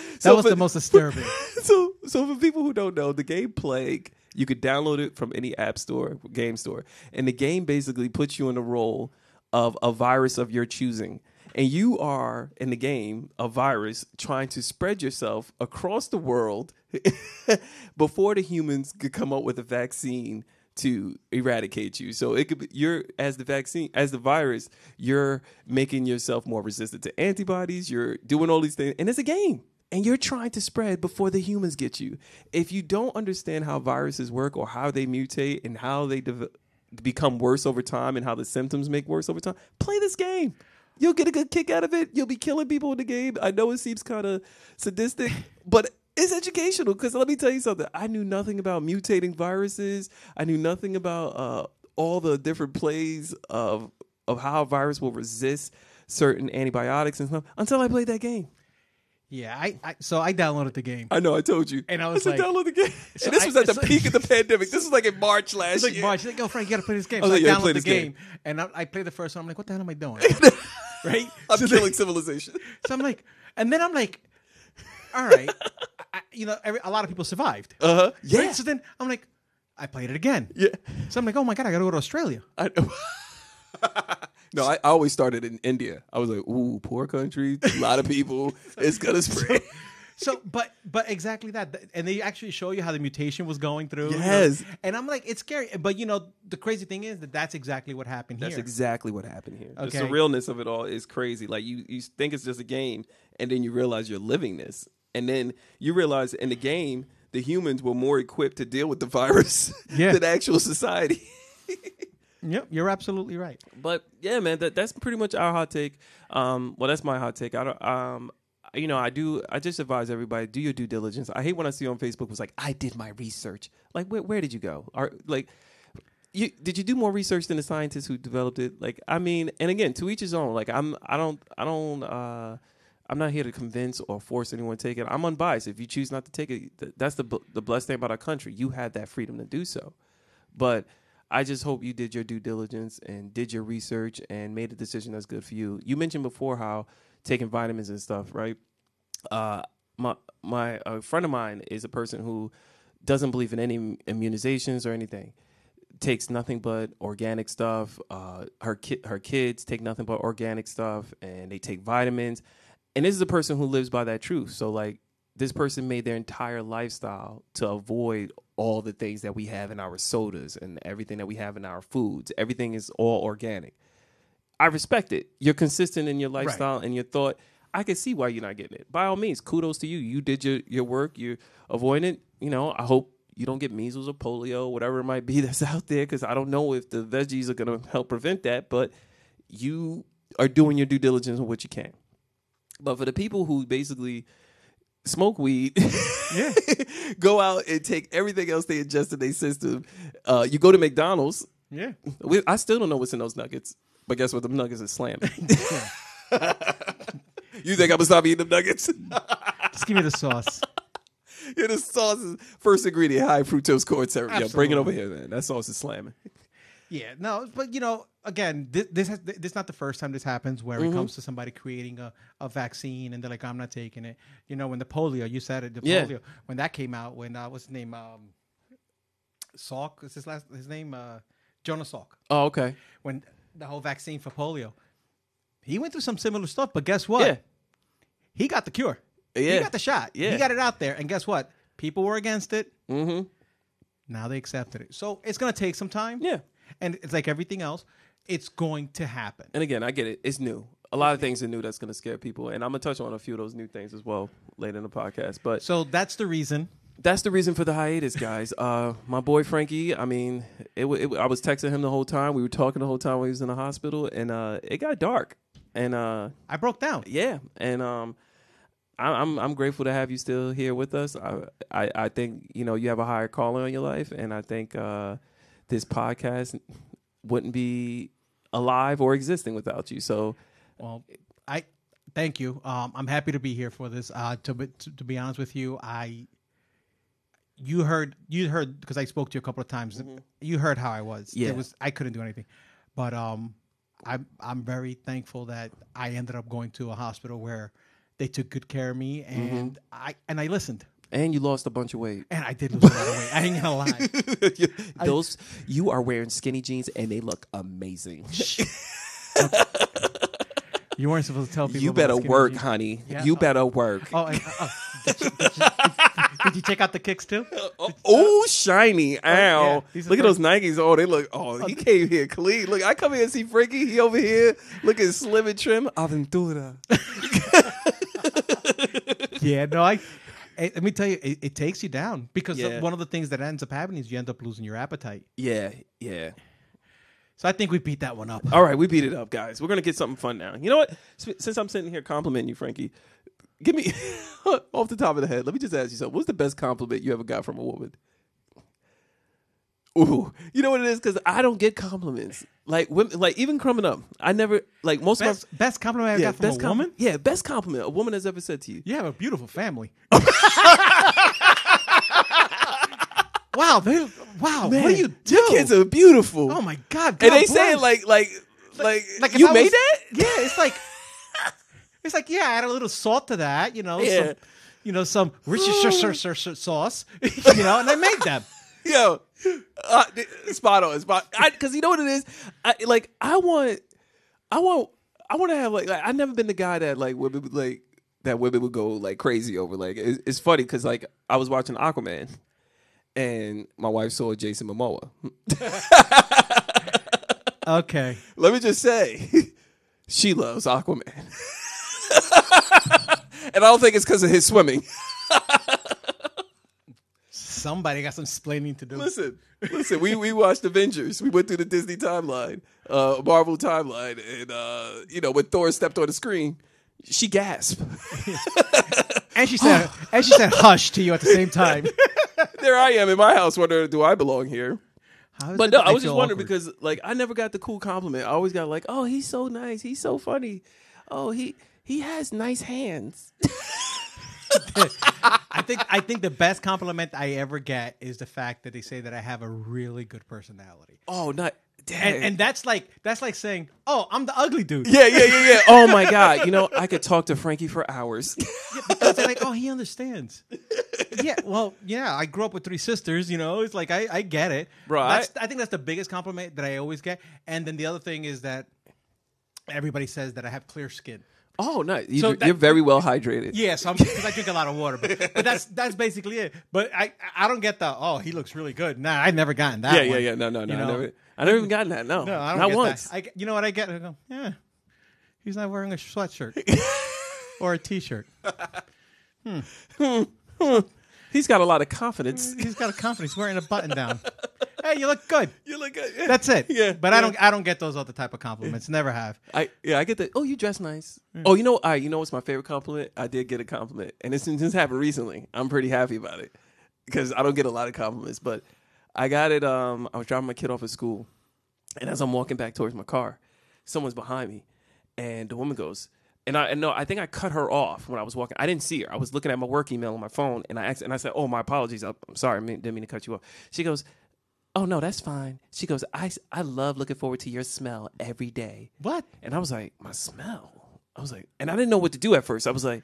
that So was for- the most disturbing so so for people who don't know, the game Plague, you could download it from any app store, game store, and the game basically puts you in the role of a virus of your choosing. And you are in the game a virus trying to spread yourself across the world before the humans could come up with a vaccine to eradicate you. So it could be you're as the vaccine as the virus, you're making yourself more resistant to antibodies, you're doing all these things and it's a game. And you're trying to spread before the humans get you. If you don't understand how viruses work or how they mutate and how they dev- become worse over time and how the symptoms make worse over time, play this game. You'll get a good kick out of it. You'll be killing people in the game. I know it seems kind of sadistic, but it's educational because let me tell you something. I knew nothing about mutating viruses. I knew nothing about uh, all the different plays of of how a virus will resist certain antibiotics and stuff until I played that game. yeah I, I so i downloaded the game I know, I told you. And I was said, like- download the game. So and this I- was at the peak of the pandemic. This was like in March last it's like year. March. Like, "Yo, Frank, you gotta play this game." I So like, "Yeah, download play the game." game, and I, I play the first one. I'm like, "What the hell am I doing?" right? I'm So killing civilization. So I'm like, and then I'm like, all right, I, you know, every, a lot of people survived. Uh huh. Yeah. Right? So then I'm like, I played it again. Yeah. So I'm like, oh my god, I gotta go to Australia. I know. no, I, I always started in India. I was like, ooh, poor country, a lot of people. It's gonna spread. So, but but exactly that, and they actually show you how the mutation was going through. you know? Yes. And I'm like, it's scary, but you know, the crazy thing is that that's exactly what happened here. That's here. exactly what happened here. Okay. The surrealness of it all is crazy. Like you, you think it's just a game, and then you realize you're living this, and then you realize in the game the humans were more equipped to deal with the virus Yeah. than actual society. yep, you're absolutely right. But yeah, man, that that's pretty much our hot take. Um, well, that's my hot take. I don't. Um, you know, I do. I just advise everybody do your due diligence. I hate when I see on Facebook was like, I did my research. Like, where, where did you go? Are like. You, did you do more research than the scientists who developed it? Like, I mean, and again, to each his own. Like, I'm, I don't, I don't, uh, I'm not here to convince or force anyone to take it. I'm unbiased. If you choose not to take it, that's the the blessed thing about our country. You had that freedom to do so. But I just hope you did your due diligence and did your research and made a decision that's good for you. You mentioned before how taking vitamins and stuff, right? Uh, my my a friend of mine is a person who doesn't believe in any immunizations or anything. Takes nothing but organic stuff. Uh, her ki- her kids take nothing but organic stuff, and they take vitamins. And this is a person who lives by that truth. So like this person made their entire lifestyle to avoid all the things that we have in our sodas and everything that we have in our foods. Everything is all organic. I respect it. You're consistent in your lifestyle and your thought. I can see why you're not getting it. By all means, kudos to you. You did your, your work. You're avoiding it. You know, I hope you don't get measles or polio, whatever it might be that's out there, because I don't know if the veggies are going to help prevent that. But you are doing your due diligence on what you can. But for the people who basically smoke weed, Yeah. go out and take everything else they ingest in their system. Uh, you go to McDonald's. Yeah. We, I still don't know what's in those nuggets, but guess what? The nuggets is slamming. you think I'm gonna stop eating them nuggets? Just give me the sauce. yeah, the sauce is first ingredient, high fructose corn syrup. Yeah, bring it over here, man. That sauce is slamming. Yeah, no, but you know, again, this this, has, this is not the first time this happens where Mm-hmm. it comes to somebody creating a, a vaccine and they're like, I'm not taking it. You know, when the polio, you said it, the Yeah. polio, when that came out, when uh, what's his name, um, Salk, is his last his name, uh, Jonas Salk, Oh, okay. when the whole vaccine for polio, he went through some similar stuff, but guess what? Yeah. He got the cure. Yeah. He got the shot. Yeah. He got it out there, and guess what? People were against it. Mm-hmm. Now they accepted it. So it's going to take some time. Yeah. And it's like everything else, it's going to happen. And again, I get it. It's new. A lot of things are new that's going to scare people, and I'm gonna touch on a few of those new things as well later in the podcast. But So that's the reason. that's the reason for the hiatus, guys. Uh, my boy Frankie. I mean, it, wa- it, wa- I was texting him the whole time. We were talking the whole time when he was in the hospital, and uh, it got dark. And uh, I broke down. yeah, and um, I, I'm I'm grateful to have you still here with us. I, I I think you know you have a higher calling on your life, and I think uh, this podcast wouldn't be alive or existing without you. So Well, I thank you. Um, I'm happy to be here for this. Uh, to, be- to to be honest with you, I you heard you heard because I spoke to you a couple of times. You heard how I was. Yeah. It was I couldn't do anything, but um, I'm I'm very thankful that I ended up going to a hospital where they took good care of me and I and I listened. And you lost a bunch of weight. And I did lose a lot of weight. I ain't gonna lie. Those you are wearing skinny jeans and they look amazing. You weren't supposed to tell people. you better work, jeans. honey. Yeah. You Oh. better work. Oh, uh, oh. Did, you, did, you, did you check out the kicks too? Oh, shiny! Ow! yeah. Look at those Nikes. Oh, they look. Oh, he came here clean. Look, I come here and see Frankie. He over here looking slim and trim. Aventura. Yeah, no, I. Let me tell you, it, it takes you down because Yeah. one of the things that ends up happening is you end up losing your appetite. Yeah, yeah. So I think we beat that one up. All right, we beat it up, guys. We're gonna get something fun now. You know what? S- Since I'm sitting here complimenting you, Frankie, give me off the top of the head. Let me just ask you something. What's the best compliment you ever got from a woman? Ooh, you know what it is? Because I don't get compliments. Like women, like even coming up, I never like most Best, of my best compliment I yeah, got from a best com- woman. Yeah, best compliment a woman has ever said to you. You have a beautiful family. wow, they, wow, what do you do? Your kids are beautiful. oh my god! and God they say bless. like like like, like if you I made was- that? Yeah, it's like it's like yeah, I add a little salt to that, you know, Yeah. some, you know, some Worcestershire sauce, you know, and I made them. Yo, uh, spot on, spot. Because you know what it is, I, like I want, I want, I want to have like, like I've never been the guy that like women would, like that women would go like crazy over. Like it, it's funny because like I was watching Aquaman, and my wife saw Jason Momoa. Okay, Let me just say, she loves Aquaman, and I don't think it's because of his swimming. somebody got some explaining to do. Listen, listen. We we watched Avengers. We went through the Disney timeline, uh, Marvel timeline, and uh, you know when Thor stepped on the screen, she gasped. And she said, and she said, "Hush" to you at the same time. there I am in my house, wondering, do I belong here? But no, I was just wondering awkward? because like I never got the cool compliment. I always got like, oh, he's so nice, he's so funny. Oh, he he has nice hands. I think I think the best compliment I ever get is the fact that they say that I have a really good personality. Oh, not. And, and that's like that's like saying, "Oh, I'm the ugly dude." yeah, yeah, yeah, yeah. Oh my god! You know, I could talk to Frankie for hours. because they're like, "Oh, he understands." yeah, well, yeah. I grew up with three sisters. You know, it's like I, I get it. Bro, That's, I think that's the biggest compliment that I always get. And then the other thing is that everybody says that I have clear skin. Oh, no, you, So you're very well hydrated. Yes, because I drink a lot of water. But, but that's that's basically it. But I I don't get the oh he looks really good. Nah, I've never gotten that. yeah, yeah, one. yeah. No, no, no. You I never, I never even gotten that. No, No, I don't not once. I, you know what I get? I go, yeah, he's not wearing a sweatshirt or a t-shirt. Hmm. He's got a lot of confidence. He's got a confidence wearing a button down. hey, you look good. You look good. Yeah. That's it. Yeah, but yeah. I don't. I don't get those other type of compliments. Never have. I yeah, I get the oh you dress nice. Oh, you know, right, you know what's my favorite compliment? I did get a compliment, and this this happened recently. I'm pretty happy about it because I don't get a lot of compliments, but I got it. Um, I was driving my kid off at school, and as I'm walking back towards my car, someone's behind me, and the woman goes. And I and no, I think I cut her off when I was walking. I didn't see her. I was looking at my work email on my phone, and I asked, and I said, "Oh, my apologies. I'm sorry. I didn't mean to cut you off." She goes, "Oh no, that's fine." She goes, "I I love looking forward to your smell every day." What? And I was like, my smell. I was like, and I didn't know what to do at first. I was like,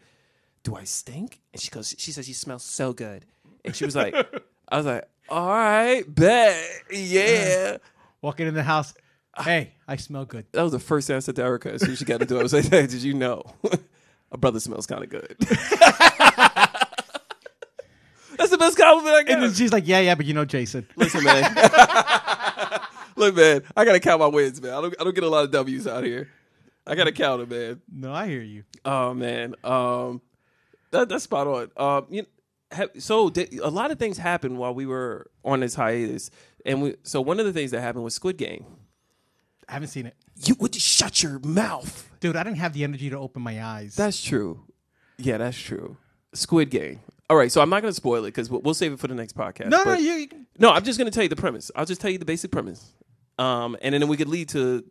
do I stink? And she goes, she says, you smell so good. And she was like, I was like, all right, bet, yeah. Walking in the house. Hey, I smell good. That was the first thing I said to Erica as soon as she got into it. I was like, hey, did you know? A brother smells kind of good. That's the best compliment I And then get. she's like, "Yeah, yeah, but you know, Jason." Listen, man. Look, man, I gotta count my wins, man. I don't, I don't get a lot of W's out here. I gotta count it, man. No, I hear you. Oh man, um, that, that's spot on. Um, you have, so di- a lot of things happened while we were on this hiatus, and we. So one of the things that happened was Squid Game. I haven't seen it, You would shut your mouth. dude. I didn't have the energy to open my eyes. That's true. Yeah, that's true. Squid Game. All right, so I'm not going to spoil it because we'll, we'll save it for the next podcast. no, no, you. you- No, I'm just going to tell you the premise. I'll just tell you the basic premise, um, and then we could lead to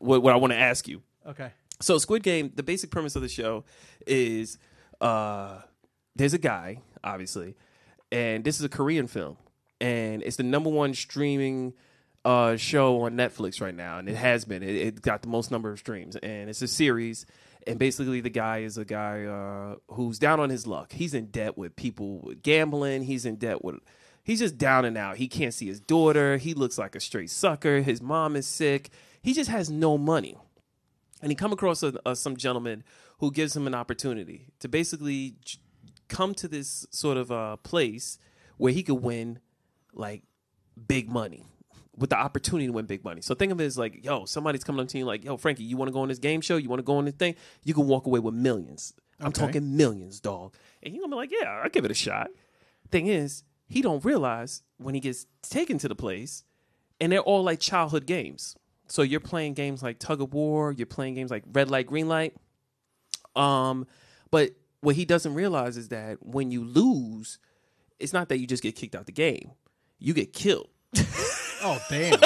what, what I want to ask you. Okay. So Squid Game, the basic premise of the show is uh there's a guy, obviously, and this is a Korean film. And it's the number one streaming uh show on Netflix right now, and it has been. It, it got the most number of streams. And it's a series. And basically the guy is a guy uh who's down on his luck. He's in debt with people with gambling, he's in debt with He's just down and out. He can't see his daughter. He looks like a straight sucker. His mom is sick. He just has no money and he come across a, a, some gentleman who gives him an opportunity to basically j- come to this sort of uh, place where he could win like big money with the opportunity to win big money. So think of it as like, yo, somebody's coming up to you like, yo, Frankie, you want to go on this game show? You want to go on this thing? You can walk away with millions. I'm Okay. talking millions, dog. And you're gonna be like, yeah, I'll give it a shot. Thing is, he don't realize when he gets taken to the place, and they're all like childhood games. So you're playing games like tug of war, you're playing games like red light, green light. Um, but what he doesn't realize is that when you lose, it's not that you just get kicked out the game; you get killed. Oh damn.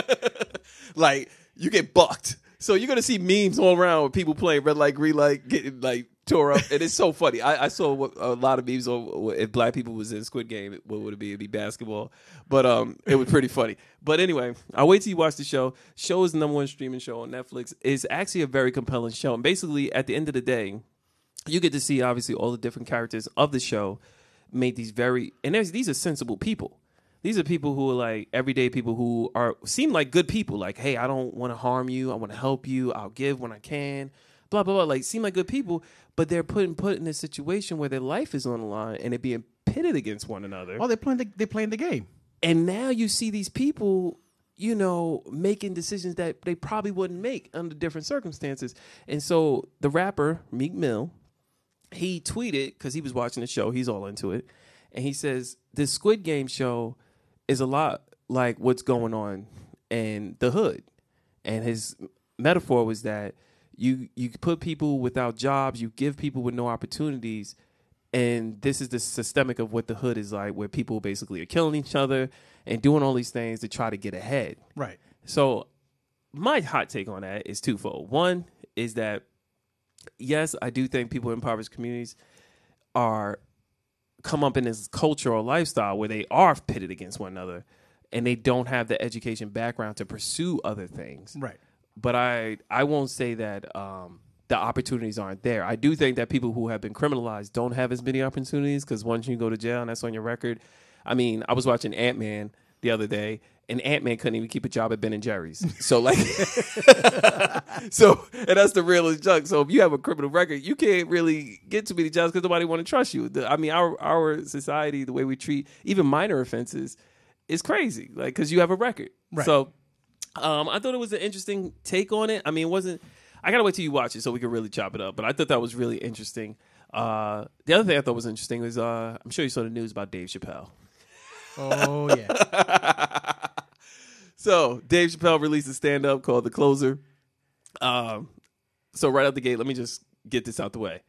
like you get bucked. So you're gonna see memes all around with people playing red light, green light, getting like tore up, and it's so funny. I, I saw what, a lot of memes on if black people was in Squid Game, what would it be? It'd be basketball, but um, it was pretty funny. But anyway, I'll wait till you watch the show. Show is the number one streaming show on Netflix. It's actually a very compelling show, and basically at the end of the day, you get to see obviously all the different characters of the show made these very and these are sensible people these are people who are like everyday people who are seem like good people. Like hey i don't want to harm you. I want to help you. I'll give when i can. Blah blah blah. Like seem like good people but they're put in put in a situation where their life is on the line and they're being pitted against one another. Oh, they're playing the they're playing the game. and now you see these people you know making decisions that they probably wouldn't make under different circumstances. And so the rapper meek mill he tweeted because he was watching the show he's all into it and he says this squid game show is a lot like what's going on in the hood and his metaphor was that you you put people without jobs you give people with no opportunities and this is the systemic of what the hood is like where people basically are killing each other and doing all these things to try to get ahead Right. so my hot take on that is twofold. One is that yes, I do think people in impoverished communities are come up in this culture or lifestyle where they are pitted against one another and they don't have the education background to pursue other things Right. but I I won't say that um, the opportunities aren't there. I do think that people who have been criminalized don't have as many opportunities because once you go to jail and that's on your record. I mean, I was watching Ant Man the other day, and Ant Man couldn't even keep a job at Ben and Jerry's. So like, so and that's the realest junk. So if you have a criminal record, you can't really get too many jobs because nobody want to trust you. The, I mean, our our society, the way we treat even minor offenses, is crazy. Like because you have a record. Right. So um, I thought it was an interesting take on it. I mean, it wasn't. I gotta wait till you watch it so we can really chop it up. But I thought that was really interesting. Uh, the other thing I thought was interesting was uh, I'm sure you saw the news about Dave Chappelle. Oh yeah. So Dave Chappelle released a stand up called The Closer. Um, so right out the gate, let me just get this out the way.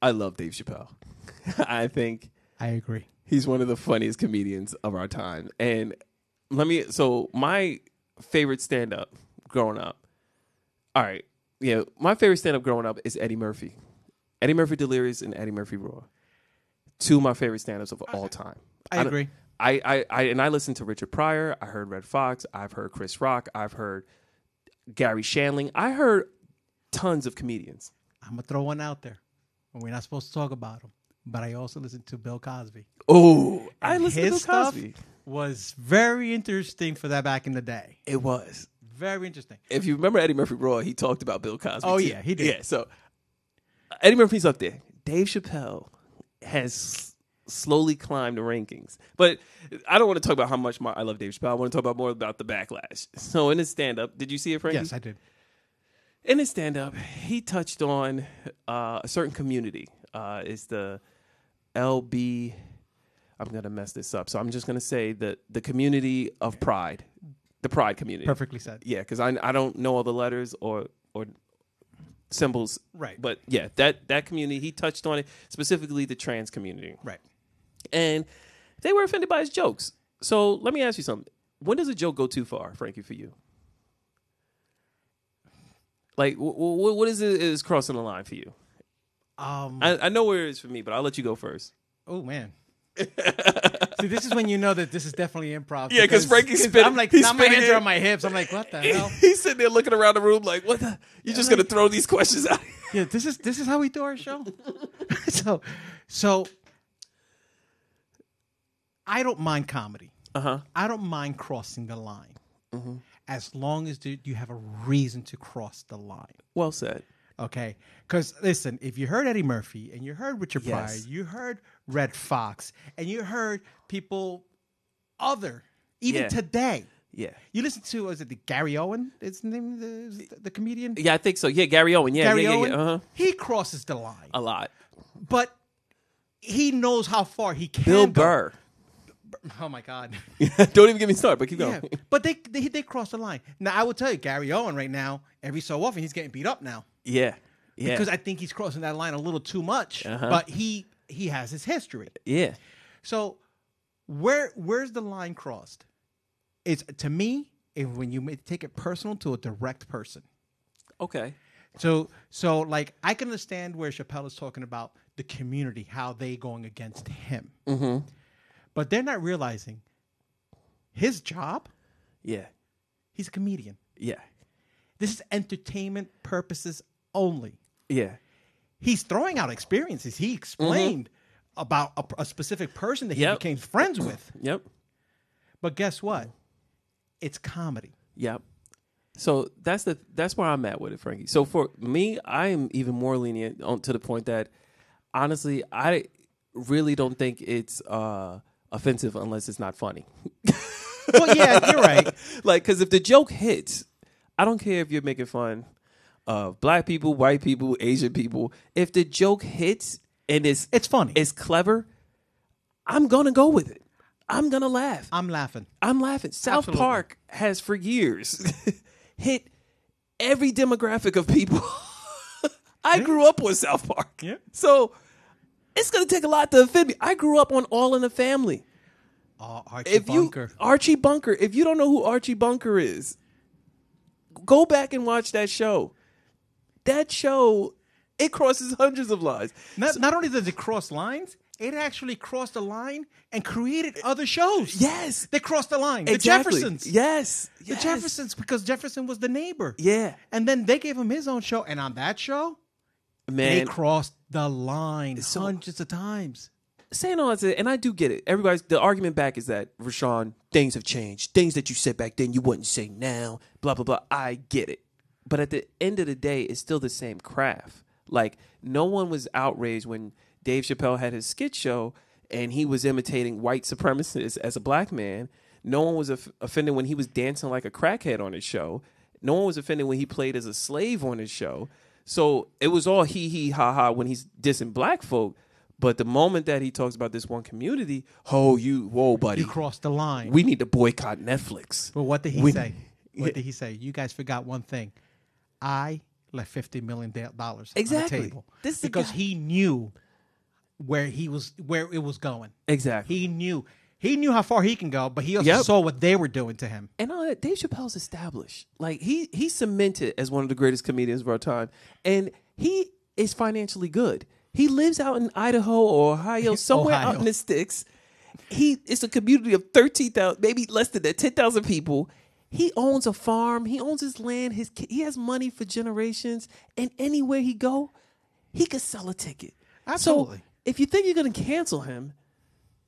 I love Dave Chappelle. I think I agree. he's one of the funniest comedians of our time. And let me so my favorite stand up growing up. All right. Yeah, my favorite stand up growing up is Eddie Murphy. Eddie Murphy Delirious and Eddie Murphy Raw. Two of my favorite stand ups of all time. I don't- agree. I, I, I and I listened to Richard Pryor, I heard Redd Foxx, I've heard Chris Rock, I've heard Garry Shandling. I heard tons of comedians. I'm gonna throw one out there. And we're not supposed to talk about him, but I also listened to Bill Cosby. Oh, I listened to Bill Cosby. was very interesting for that back in the day. It was. Very interesting. if you remember Eddie Murphy Raw, he talked about Bill Cosby. Oh, too. yeah, he did. Yeah, so Eddie Murphy's up there. Dave Chappelle has slowly climbed the rankings, but I don't want to talk about how much my, I love Dave Chappelle. I want to talk about more about the backlash. So in his stand up, did you see it, Frankie? Yes, I did. in his stand up, he touched on uh, a certain community. Uh, it's the LB. I'm gonna mess this up, so I'm just gonna say that the community of Pride, the Pride community. Perfectly said. Yeah, because I I don't know all the letters or or symbols. Right. But yeah, that that community he touched on it specifically the trans community, Right. And they were offended by his jokes. So let me ask you something: When does a joke go too far, Frankie, for you? Like, w- w- what is it is crossing the line for you? Um. I, I know where it is for me, but I'll let you go first. oh man. See, this is when you know that this is definitely improv. Yeah, 'cause Frankie's spinning- I'm like, he's now my spinning hands are it. on my hips. I'm like, what the hell? He's sitting there looking around the room like, "What the? You're just gonna throw these questions out?" Yeah, this is this is how we do our show. so, so I don't mind comedy. Uh huh. I don't mind crossing the line, as long as you have a reason to cross the line. Well said. Okay, because listen, if you heard Eddie Murphy and you heard Richard Yes. Pryor, you heard Redd Foxx, and you heard people other even Yeah. today. Yeah. You listen to was it the Gary Owen? Is the name the, the comedian? Yeah, I think so. Yeah, Gary Owen. Yeah, Gary yeah, yeah, Owen. yeah. Uh-huh. He crosses the line, A lot. but he knows how far he can. Bill go. Burr. Oh my God. Don't even get me started, but keep yeah, going. but they, they they cross the line. Now I will tell you, Gary Owen right now, every so often he's getting beat up now Yeah. Yeah. because I think he's crossing that line a little too much. Uh-huh. But he he has his history. yeah. So where where's the line crossed? It's to me if when you take it personal to a direct person. Okay. So so like I can understand where Chappelle is talking about the community, how they going against him. Mm-hmm. But they're not realizing his job, Yeah. he's a comedian. Yeah. This is entertainment purposes only. Yeah. He's throwing out experiences. He explained about a, a specific person that he Yep. became friends with. Yep. But guess what? It's comedy. Yep. So that's the that's where I'm at with it, Frankie. So for me, I am even more lenient on, to the point that honestly, I really don't think it's uh, offensive unless it's not funny. Well, yeah, you're right. like, because if the joke hits, I don't care if you're making fun of black people, white people, Asian people. If the joke hits and it's It's funny. it's clever, I'm gonna go with it. I'm gonna laugh. I'm laughing. I'm laughing. South Absolutely. Park has for years hit every demographic of people. I grew up with South Park. Yeah. So it's gonna take a lot to offend me. I grew up on All in the Family. Oh, Archie If Bunker. you Archie Bunker, if you don't know who Archie Bunker is, go back and watch that show. That show, it crosses hundreds of lines. not, not only does it cross lines, it actually crossed the line and created other shows. Yes. They crossed the line. The Jeffersons. Yes. The yes. Jeffersons, because Jefferson was the neighbor. Yeah. And then they gave him his own show. And on that show, they crossed the line So- hundreds of times. saying all that, and I do get it. Everybody's the argument back is that Rashawn, things have changed. Things that you said back then, you wouldn't say now. Blah blah blah. I get it, but at the end of the day, it's still the same craft. Like no one was outraged when Dave Chappelle had his skit show and he was imitating white supremacists as a black man. No one was off- offended when he was dancing like a crackhead on his show. No one was offended when he played as a slave on his show. So it was all he he ha ha when he's dissing black folk. But the moment that he talks about this one community, oh, you, whoa, buddy, You crossed the line. we need to boycott Netflix. but what did he we- say? What did he say? You guys forgot one thing. I left fifty million dollars Exactly. on the table This is because he knew where he was, where it was going. Exactly. He knew. He knew how far he can go, but he also Yep. saw what they were doing to him. And all that, Dave Chappelle's established. Like he he's cemented as one of the greatest comedians of our time, and he is financially good. He lives out in Idaho or Ohio, somewhere out Ohio. in the sticks. He it's a community of thirteen thousand, maybe less than that, ten thousand people. He owns a farm. He owns his land. His ki- he has money for generations, and anywhere he go, he could sell a ticket. Absolutely. So if you think you're going to cancel him,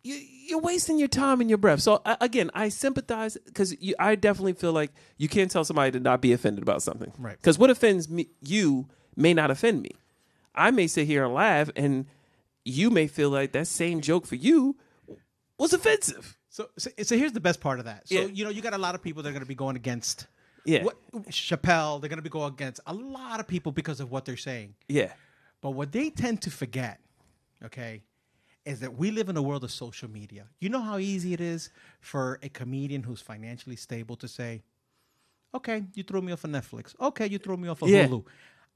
you, you're wasting your time and your breath. So I, again, I sympathize because I definitely feel like you can't tell somebody to not be offended about something, Right. Because what offends me, you may not offend me. I may sit here and laugh, and you may feel like that same joke for you was offensive. So, so, so here's the best part of that. So Yeah. you know, you got a lot of people that are going to be going against. Yeah. What, Chappelle, they're going to be going against a lot of people because of what they're saying. Yeah, But what they tend to forget, okay, is that we live in a world of social media. You know how easy it is for a comedian who's financially stable to say, okay, you threw me off of Netflix. Okay, you threw me off of Yeah. Hulu.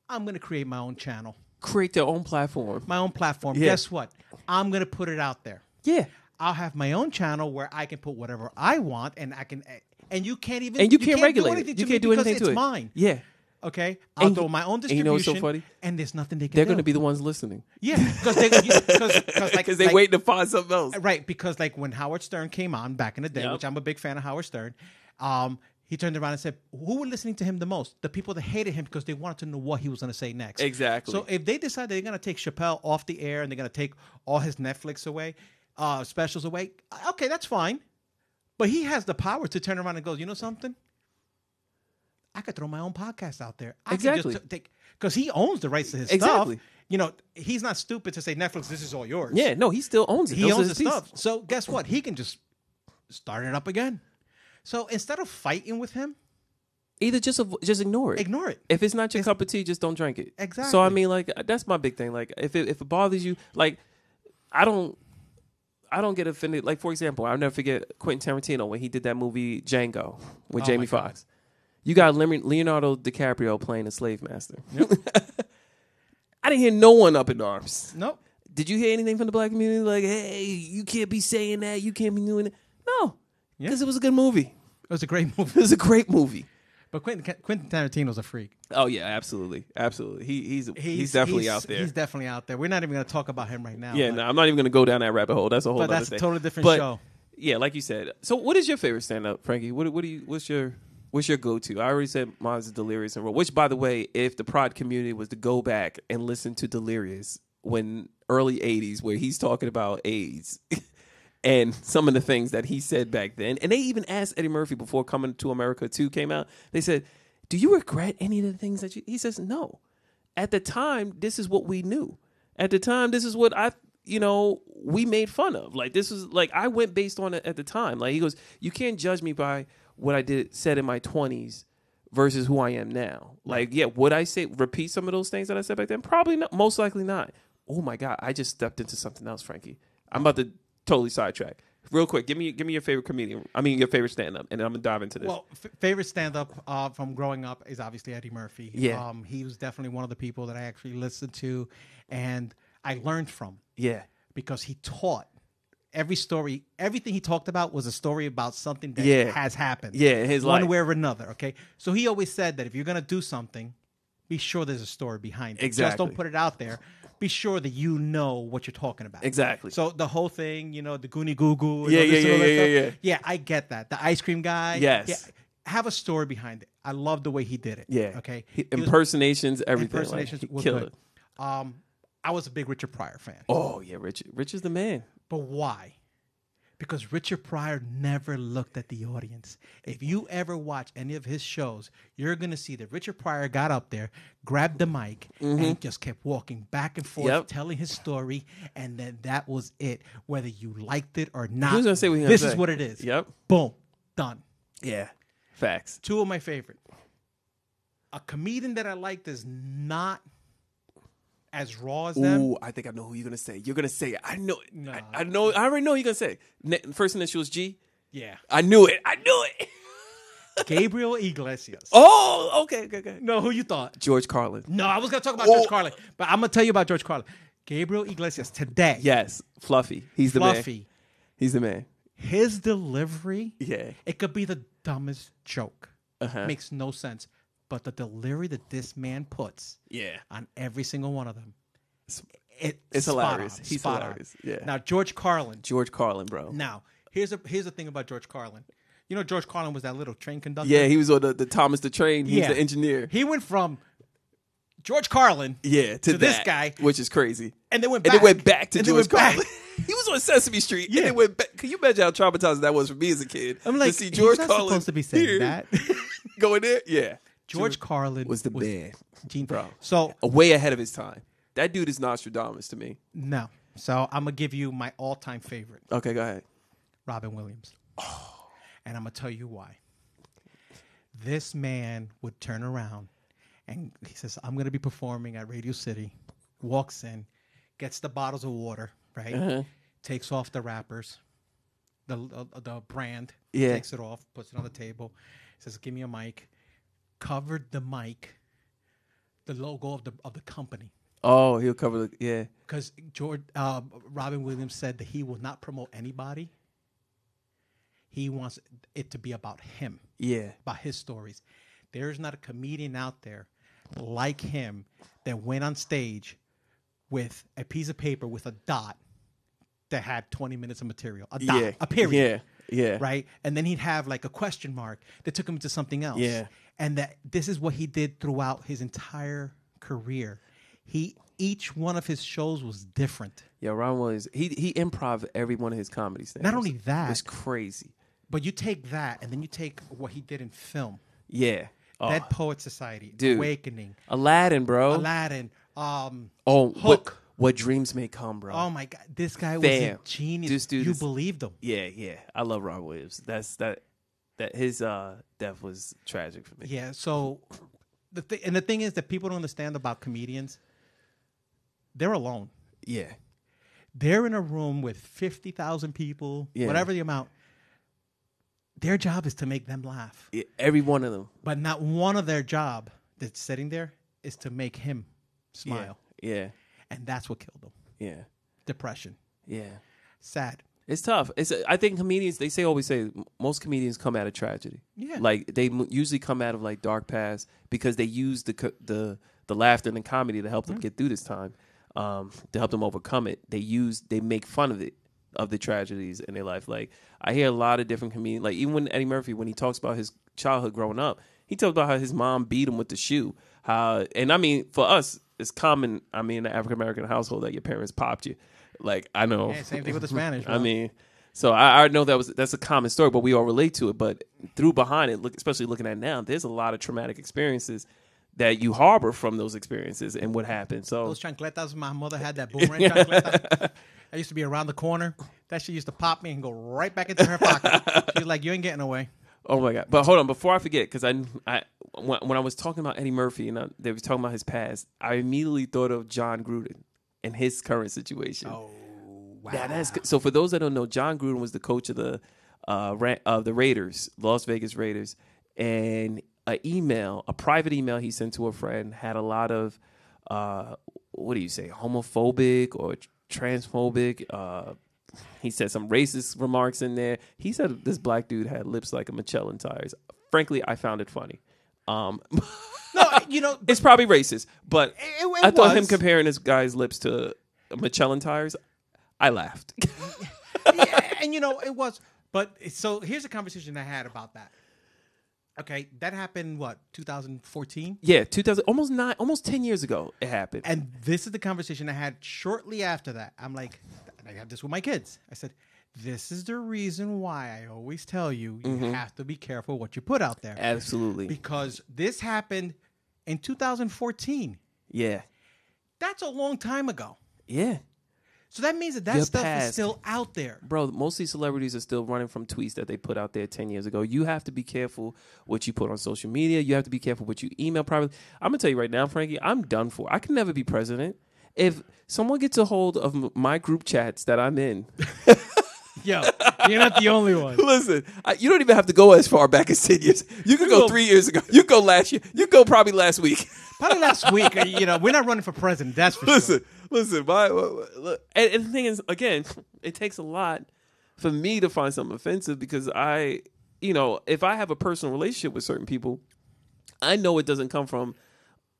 I'm going to create my own channel, create their own platform. my own platform. Yeah. Guess what? I'm going to put it out there. Yeah, I'll have my own channel where I can put whatever I want, and I can, and you can't even, and you, can't, do regulate anything it. You can't do because anything it's to it. mine. Yeah, Okay, I'll And throw my own and distribution. you know what's so funny? And there's nothing they can they're going to be the ones listening yeah, because they because like because they like, waiting to find something else. right because like when Howard Stern came on back in the day, Yep. which I'm a big fan of Howard Stern. Um, he turned around and said, "Who were listening to him the most? The people that hated him because they wanted to know what he was going to say next." Exactly. So if they decide they're going to take Chappelle off the air and they're going to take all his Netflix away, uh, specials away, okay, that's fine. But he has the power to turn around and go, you know something? I could throw my own podcast out there. I Exactly. Could just t- take because he owns the rights to his Exactly. stuff. You know, he's not stupid to say Netflix. This is all yours. Yeah, no, he still owns it. he Those owns the his pieces. stuff. So guess what? He can just start it up again. So instead of fighting with him, Either just just ignore it. ignore it. If it's not your cup of tea, just don't drink it. Exactly. So I mean, like that's my big thing. Like if it, if it bothers you, like I don't, I don't get offended. Like for example, I'll never forget Quentin Tarantino when he did that movie Django with Oh, Jamie Foxx. You got Leonardo DiCaprio playing a slave master. I didn't hear no one up in arms. Nope. Did you hear anything from the black community? Like, hey, you can't be saying that. You can't be doing it. No, Yeah. because it was a good movie. It was a great movie. It was a great movie. But Quentin, Quentin Tarantino's a freak. Oh yeah, absolutely, absolutely. He he's he's, definitely he's- out there. He's definitely out there. We're not even going to talk about him right now. yeah, no, I'm not even going to go down that rabbit hole. That's a whole. But that's a totally different But, show. Yeah, like you said. So, what is your favorite stand up, Frankie? What what do you? What's your What's your go to? I already said mine's Delirious and Raw. Which, by the way, if the prod community was to go back and listen to Delirious when early '80s, where he's talking about AIDS. And some of the things that he said back then, and they even asked Eddie Murphy before Coming to America 2 came out. They said, "Do you regret any of the things that you?" He says, "No." At the time, this is what we knew. At the time, this is what I, you know, we made fun of. Like this was like I went based on it at the time. Like he goes, "You can't judge me by what I did said in my twenties versus who I am now." Like, yeah, would I say repeat some of those things that I said back then? Probably not. Most likely not. Oh my god, I just stepped into something else, Frankie. I'm about to totally sidetrack. Real quick, give me give me your favorite comedian. I mean, your favorite stand up, and I'm gonna dive into this. Well, f- favorite stand up uh, from growing up is obviously Eddie Murphy. Yeah. Um, he was definitely one of the people that I actually listened to and I learned from yeah, because he taught every story, everything he talked about was a story about something that Yeah. has happened. Yeah, in his one life. way or another. Okay. So he always said that if you're to do something, be sure there's a story behind it. Just Exactly. don't put it out there. Be sure that you know what you're talking about. Exactly. So the whole thing, you know, the Goonie Goo Goo. and Yeah, this yeah, yeah, yeah. Yeah, I get that. The ice cream guy. Yes. Yeah, have a story behind it. I love the way he did it. yeah. Okay. He- impersonations, everything. like, impersonations were killed good. it. Um, I was a big Richard Pryor fan. Oh yeah, Rich. Rich is the man. But why? Because Richard Pryor never looked at the audience. If you ever watch any of his shows, you're going to see that Richard Pryor got up there, grabbed the mic, and just kept walking back and forth, Mm-hmm. Yep. telling his story, and then that was it. Whether you liked it or not, was gonna say this gonna is say. what it is. Yep. Boom, done. Yeah. Facts. Two of my favorite. A comedian that I liked is not as raw as them. Ooh, I think I know who you're gonna say. You're gonna say. I know. Nah. I, I know. I already know who you're gonna say. Ne- first initial is G. Yeah, I knew it. I knew it. Gabriel Iglesias. Oh, okay, okay, okay. No, who you thought? George Carlin. No, I was gonna talk about Oh. George Carlin, but I'm gonna tell you about George Carlin. Gabriel Iglesias today. Yes, Fluffy. He's the man. Fluffy. He's the man. His delivery. Yeah. It could be the dumbest joke. Uh-huh. Makes no sense. But the delivery that this man puts Yeah. on every single one of them, it, It's hilarious. on, He's spot on. hilarious. Yeah. Now George Carlin. George Carlin, bro. Now here's a here's the thing about George Carlin. You know George Carlin was that little train conductor. Yeah, he was on the, the Thomas the Train. He's Yeah. the engineer. He went from George Carlin, yeah, to, to this guy. which is crazy. and then went And back. then went back to and George. Carlin. he was on Sesame Street. Yeah. And then went back. Can you imagine how traumatizing that was for me as a kid? I'm like, to see he's George not Carlin supposed to be saying here, that. going there. Yeah, George Carlin was the man, Gene, bro. So way ahead of his time. That dude is Nostradamus to me. no. So I'm gonna give you my all-time favorite, Okay, go ahead. Robin Williams, and I'm gonna tell you why. This man would turn around, and he says, "I'm gonna be performing at Radio City." Walks in, gets the bottles of water, right? Uh-huh. Takes off the wrappers, the uh, the brand. Yeah. Takes it off, puts it on the table. Says, "Give me a mic." Covered the mic, the logo of the of the company. Oh, he'll cover the yeah. because George uh, Robin Williams said that he will not promote anybody. He wants it to be about him, Yeah. about his stories. There is not a comedian out there like him that went on stage with a piece of paper with a dot that had 20 minutes of material. A dot, Yeah. a period. Yeah. Yeah. Right? And then he'd have like a question mark that took him to something else. Yeah. And that this is what he did throughout his entire career. He each one of his shows was different. Yeah, Robin Williams. He he improv every one of his comedy stand. Not only that- it's crazy. But you take that and then you take what he did in film. Yeah. Oh, Dead Poet Society, dude. Awakening, Aladdin, bro. Aladdin, um oh, Hook. What, what dreams may come, bro. Oh my god, this guy was a genius. This dude you is- believed him. Yeah, yeah. I love Robin Williams. That's that. That his uh death was tragic for me. Yeah, so the th- and the thing is that people don't understand about comedians. They're alone. Yeah. They're in a room with 50,000 people, Yeah. whatever the amount. Their job is to make them laugh. Yeah, Every one of them. But not one of their job that's sitting there is to make him smile. Yeah. And that's what killed him. Yeah. Depression. Yeah. Sad. It's tough. It's. I think comedians. They say always say most comedians come out of tragedy. Yeah. Like they m- usually come out of like dark past because they use the co- the the laughter and the comedy to help them get through this time, um, to help them overcome it. They use they make fun of it of the tragedies in their life. Like I hear a lot of different comedians. Like even when Eddie Murphy when he talks about his childhood growing up, he talks about how his mom beat him with the shoe. How and I mean for us it's common. I mean in the African American household that your parents popped you. Like I know. Yeah, same thing with the Spanish. I mean, so I, I know that was that's a common story, but we all relate to it. But through behind it, look, especially looking at now, there's a lot of traumatic experiences that you harbor from those experiences and what happened. So Those chancletas, my mother had that boomerang chancleta. I used to be around the corner. That shit used to pop me and go right back into her pocket. She's like, "You ain't getting away." Oh my god! But hold on, before I forget, because I, I when, when I was talking about Eddie Murphy and I, they were talking about his past, I immediately thought of Jon Gruden and his current situation. Oh wow! Yeah, that's so. For those that don't know, Jon Gruden was the coach of the uh Ra- of the Raiders, Las Vegas Raiders, and an email, a private email he sent to a friend had a lot of uh what do you say, homophobic or transphobic. Uh, he said some racist remarks in there. He said this black dude had lips like a Michelin tires. Frankly, I found it funny. Um, No, you know, it's probably racist, but It- it I thought him comparing this guy's lips to Michelin tires. I laughed. yeah, and you know it was. But so here's a conversation I had about that. Okay, that happened what 2014, yeah, 2000, almost nine, almost ten years ago, it happened. and this is the conversation I had shortly after that. I'm like, I had this with my kids. I said, "This is the reason why I always tell you you Mm-hmm. have to be careful what you put out there Absolutely, because this happened in 2014. yeah, That's a long time ago. yeah, So that means that that Your stuff is still out there. bro. Most of these celebrities are still running from tweets that they put out there ten years ago. You have to be careful what you put on social media. You have to be careful what you email privately. I'm gonna tell you right now, Frankie, I'm done for. I can never be president. if someone gets a hold of my group chats that I'm in, Yo, you're not the only one. listen, I, you don't even have to go as far back as ten years. You could go go- three years ago. You go last year. You go probably last week. Probably last week. uh, You know, we're not running for president. That's for listen, sure. listen. My, look, and, and the thing is, again, it takes a lot for me to find something offensive because I, you know, if I have a personal relationship with certain people, I know it doesn't come from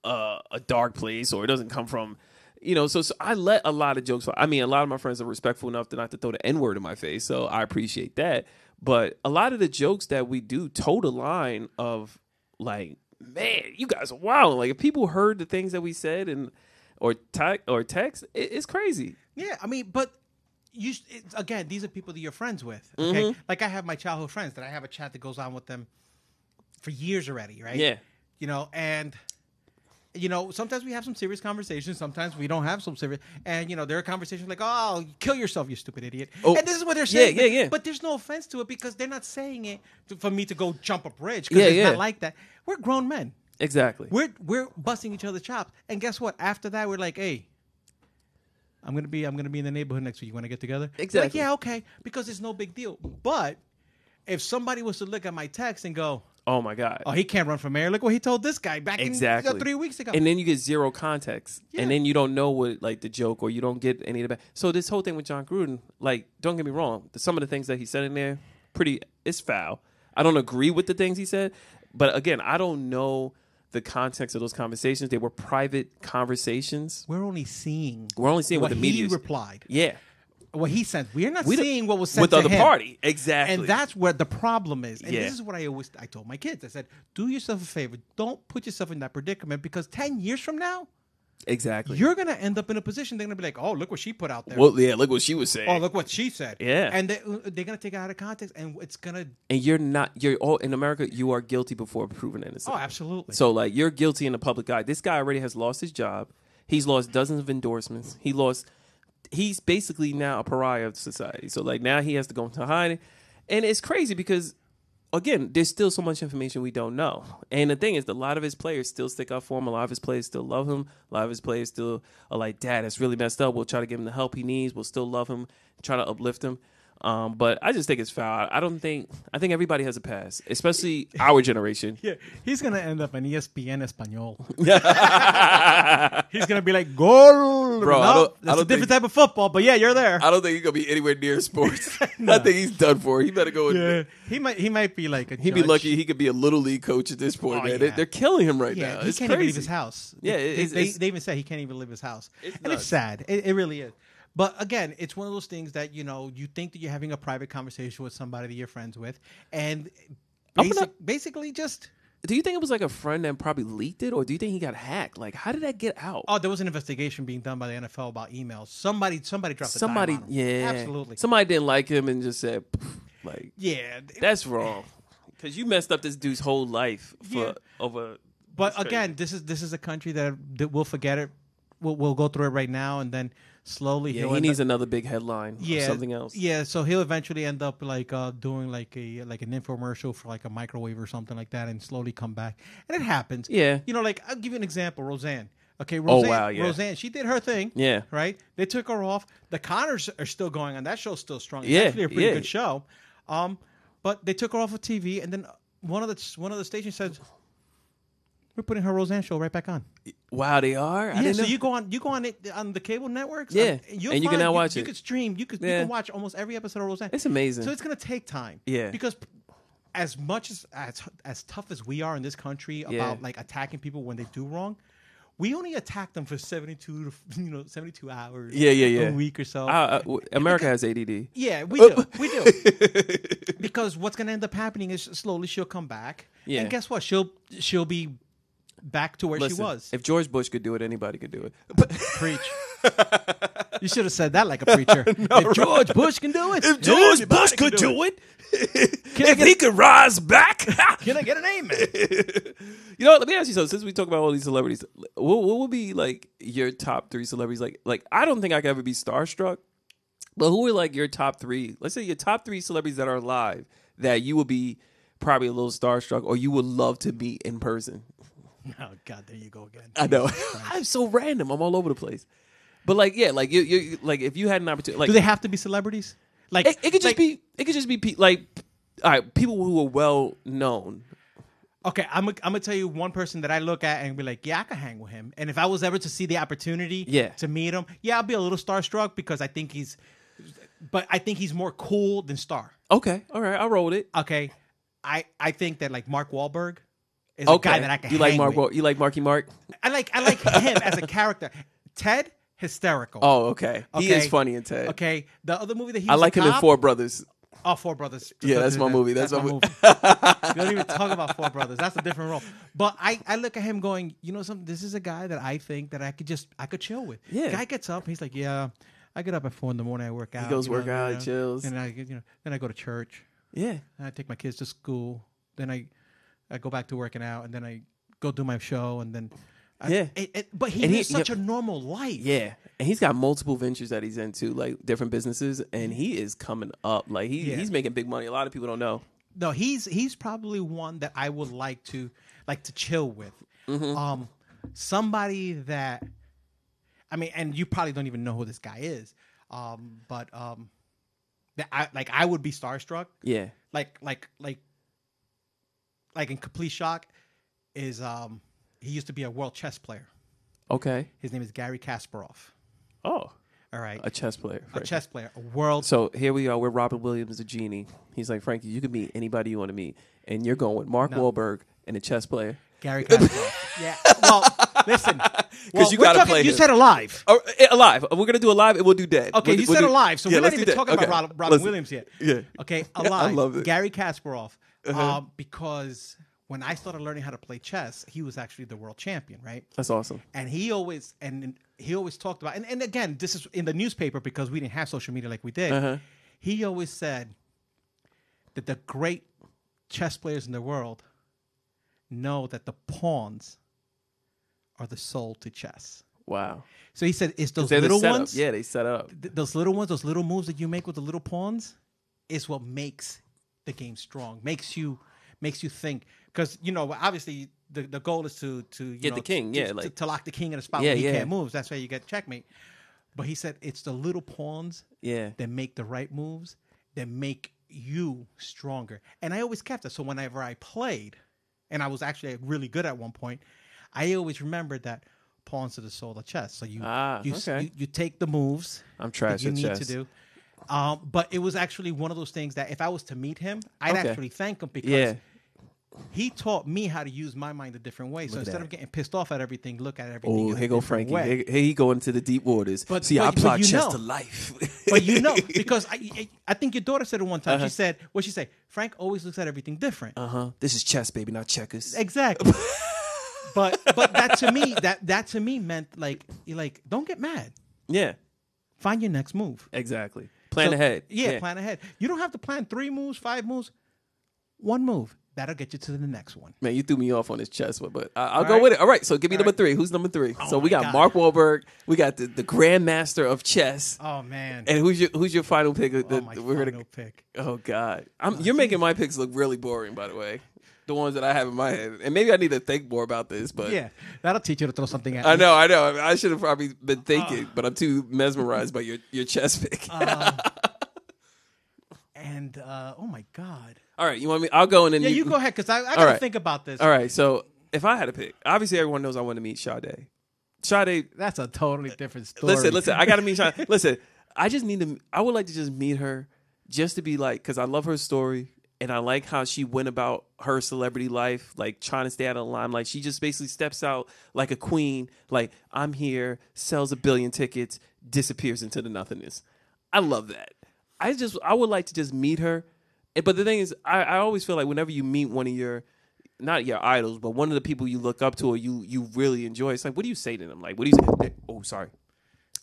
uh, a dark place or it doesn't come from, you know. So, so I let a lot of jokes. I mean, a lot of my friends are respectful enough to not to throw the n word in my face, so I appreciate that. But a lot of the jokes that we do toe the line of like, man, you guys are wild. Like if people heard the things that we said and or te- or text, it, it's crazy. Yeah, I mean, but you it, again, these are people that you're friends with. Okay, Mm-hmm. like I have my childhood friends that I have a chat that goes on with them for years already, right? Yeah. you know, and you know, sometimes we have some serious conversations. Sometimes we don't have some serious, and you know, there are conversations like, "Oh, kill yourself, you stupid idiot," Oh, and this is what they're saying. yeah, but, yeah. But there's no offense to it because they're not saying it to, for me to go jump a bridge. Because Yeah, it's yeah. not like that. We're grown men. Exactly. We're we're busting each other's chops, and guess what? After that, we're like, "Hey, I'm gonna be I'm gonna be in the neighborhood next week. You want to get together?" We're Like, Exactly. yeah, okay, because it's no big deal. But if somebody was to look at my text and go, oh my god. "Oh, he can't run for mayor," look what he told this guy back exactly. in, uh, three weeks ago. and then you get zero context. Yeah. and then you don't know what like the joke or you don't get any of the back so this whole thing with jon gruden like don't get me wrong the- some of the things that he said in there pretty it's foul. I don't agree with the things he said but again i don't know the context of those conversations. They were private conversations. We're only seeing we're only seeing what, what the media replied, yeah what he sent. We're not We seeing what was sent with the other him. party exactly And that's where the problem is. And Yeah. this is what I always I told my kids. I said, "Do yourself a favor. Don't put yourself in that predicament because ten years from now, exactly you're gonna end up in a position. They're gonna be like, "Oh, look what she put out there. well yeah look what she was saying oh, look what she said." Yeah. and they, uh, they're gonna take it out of context, and it's gonna. and you're not you're all in america you are guilty before proven innocent Oh, absolutely. So like you're guilty in the public eye. This guy already has lost his job. He's lost dozens of endorsements. He lost. He's basically now a pariah of society. So like now he has to go into hiding, and it's crazy because again, there's still so much information we don't know. And the thing is, a lot of his players still stick up for him. A lot of his players still love him. A lot of his players still are like, "Dad, that's really messed up." We'll try to give him the help he needs. We'll still love him. Try to uplift him. Um, but I just think it's foul. I don't think. I think everybody has a pass, especially our generation. yeah, he's gonna end up in E ESPN Espanol. he's gonna be like, "Goal, Bro, I don't- that's a don't different think- type of football." But yeah, you're there. I don't think he's gonna be anywhere near sports. I think he's done for. He better go. yeah, And, he might. He might be like a. he'd be lucky he could be a little league coach at this point, Oh, man. They, yeah. they're killing him right Yeah, now. he It's can't crazy. even leave his house. Yeah, they, it's- they, it's- they even said he can't even leave his house, It's and it's sad. It, it really is. But again, it's one of those things that you know you think that you're having a private conversation with somebody that you're friends with, and basic, gonna- basically just Do you think it was like a friend that probably leaked it, or do you think he got hacked? Like, how did that get out? oh, there was an investigation being done by the NFL about emails. Somebody, somebody dropped Somebody, yeah, absolutely. Somebody didn't like him and just said, like, yeah, that's wrong. Because you messed up this dude's whole life for Yeah. over. But again, this is this is a country that, that we'll forget it. We'll, we'll go through it right now, and then slowly yeah, he needs up- another big headline or yeah, something else. Yeah, so he'll eventually end up like uh, doing like a like an infomercial for like a microwave or something like that, and slowly come back. And it happens. Yeah. you know, like I'll give you an example. Roseanne. Okay, Roseanne. Oh, wow, yeah. Roseanne. She did her thing. Yeah. right. They took her off. The Connors are still going on. That show's still strong. It's Yeah, actually a pretty yeah. good show. Um, but they took her off of TV, and then one of the one of the stations said. We're putting her Roseanne show right back on. Wow, they are. I Yeah, so know. you go on you go on it on the cable networks. Yeah, and, you'll and you can now watch you, it. You can stream. You can you can watch almost every episode of Roseanne. It's amazing. So it's gonna take time. Yeah. because as much as as as tough as we are in this country about Yeah. like attacking people when they do wrong, we only attack them for seventy two to you know seventy two hours. Yeah, yeah, yeah. a week or so. Uh, uh, America has ADD. Yeah, we do. We do. because what's going to end up happening is slowly she'll come back. Yeah. And guess what? She'll she'll be back to where Listen, she was. If George Bush could do it, anybody could do it. Preach. you should have said that like a preacher. if George Bush can do it, everybody can it, Can I if get- he could rise back, Can I get an amen? you know. what, Let me ask you something. Since we talk about all these celebrities, what, what would be like your top three celebrities? Like, like I don't think I could ever be starstruck. But who are like your top three? Let's say your top three celebrities that are alive that you would be probably a little starstruck or you would love to meet in person. oh God, there you go again. I know. I'm so random. I'm all over the place. But like, yeah, like you, you, like if you had an opportunity, like Do they have to be celebrities? Like it, it could just like- be, it could just be pe- like, all right, people who are well known. Okay, I'm gonna I'm gonna tell you one person that I look at and be like, yeah, I could hang with him. And if I was ever to see the opportunity, Yeah. to meet him, yeah, I'll be a little starstruck because I think he's, but I think he's more cool than Star. Okay, all right, I'll roll with it. Okay, I I think that like Mark Wahlberg is Okay, a guy that I can. you like Mark? with. You like Marky Mark? I like I like him as a character. Ted hysterical. Oh, okay. He is funny in Ted. Okay, the other movie that he I like him in Four Brothers. Oh, Four Brothers. Yeah, that's my movie. That's my my mo- movie. you don't even talk about Four Brothers. That's a different role. But I, I look at him going, you know something? This is a guy that I think that I could just I could chill with. Yeah. Guy gets up, he's like, yeah, I get up at four in the morning. I work out. He goes you know, work out, you know, he chills. and I you know then I go to church. Yeah, And I take my kids to school. Then I I go back to working out, and then I go do my show, and then I, Yeah. It, it, but he And he- lives such a normal life. yeah. And he's got multiple ventures that he's into, like different businesses, and he is coming up. Like he, Yeah. he's making big money. A lot of people don't know. No, he's he's probably one that I would like to like to chill with. Mm-hmm. Um, somebody that, I mean, and you probably don't even know who this guy is. Um, but um, that I like I would be starstruck. Yeah. Like like like like in complete shock is um he used to be a world chess player. Okay. His name is Garry Kasparov. Oh, All right, a chess player. a chess player, a world. So here we are. We're Robert Williams, the genie. He's like Frankie. You can meet anybody you want to meet, and you're going with Mark Wahlberg and a chess player. Garry Kasparov. yeah. Well, listen. Because you gotta play You him. said alive. Oh, eh, alive. We're gonna do alive, and we'll do dead. Okay, We'll you we'll said do- alive, so Yeah, we're not even talking Okay. about Robin, Robin Williams yet. Yeah. Okay, alive. I love it. Garry Kasparov. Um, because when I started learning how to play chess, he was actually the world champion, right? That's awesome. And he always and he always talked about and, and again, this is in the newspaper because we didn't have social media like we did. Uh-huh. He always said that the great chess players in the world know that the pawns are the soul to chess. Wow. So he said, "It's those the little ones, Yeah, they set up. th- those little ones, those little moves that you make with the little pawns, is what makes the game strong. Makes you makes you think because you know obviously the, the goal is to to you Get know, the king, to, yeah, to, like- to lock the king in a spot Yeah, where he yeah. can't move. That's why you get checkmate. But he said it's the little pawns Yeah. that make the right moves that make you stronger. And I always kept that. So whenever I played, and I was actually really good at one point, I always remembered that pawns are the soul of chess. So you Ah, you, okay. you you take the moves I'm trash you need chess. to do. Um, but it was actually one of those things that if I was to meet him, I'd Okay. actually thank him because Yeah. he taught me how to use my mind a different way. So instead that. of getting pissed off at everything, look at everything. Oh, here go Frankie. way. Here, he go into the deep waters. But- See, I but- but apply chess know. to life. but you know, because I, I, I think your daughter said it one time. Uh-huh. She said, "What she say? Frank always looks at everything different." uh huh. This is chess, baby, not checkers. Exactly. but but that to me that that to me meant like you like don't get mad. Yeah, Find your next move. exactly. Plan So- ahead. Yeah, plan ahead. You don't have to plan three moves, five moves. One move that'll get you to the next one. Man, you threw me off on this chess one, but I, I'll All go right. with it. All right, so give me All number right. three. Who's number three? Oh so we got God. Mark Wahlberg. We got the, the grandmaster of chess. Oh man. And who's your who's your final pick? oh that my we're final gonna. pick. Oh God, I'm, oh, you're making my picks look really boring. By the way, the ones that I have in my head, and maybe I need to think more about this. But Yeah, that'll teach you to throw something at I me. know, I know. I should have probably been Uh. thinking, but I'm too mesmerized by your your chess pick. And uh, oh my god. All right, you want me? I'll go in and then Yeah, you go ahead because I, I gotta right. think about this. All right, so if I had to pick, obviously everyone knows I want to meet Sade. Sade, That's a totally different story. listen, listen, I got to meet Sade. Listen, I just need to. I would like to just meet her, just to be like, because I love her story and I like how she went about her celebrity life, like trying to stay out of the limelight. She just basically steps out like a queen, like I'm here, sells a billion tickets, disappears into the nothingness. I love that. I just, I would like to just meet her. Eh, But the thing is, I, I always feel like whenever you meet one of your not your idols, but one of the people you look up to or you you really enjoy. It's like, what do you say to them? Like, what do you say? Oh, sorry.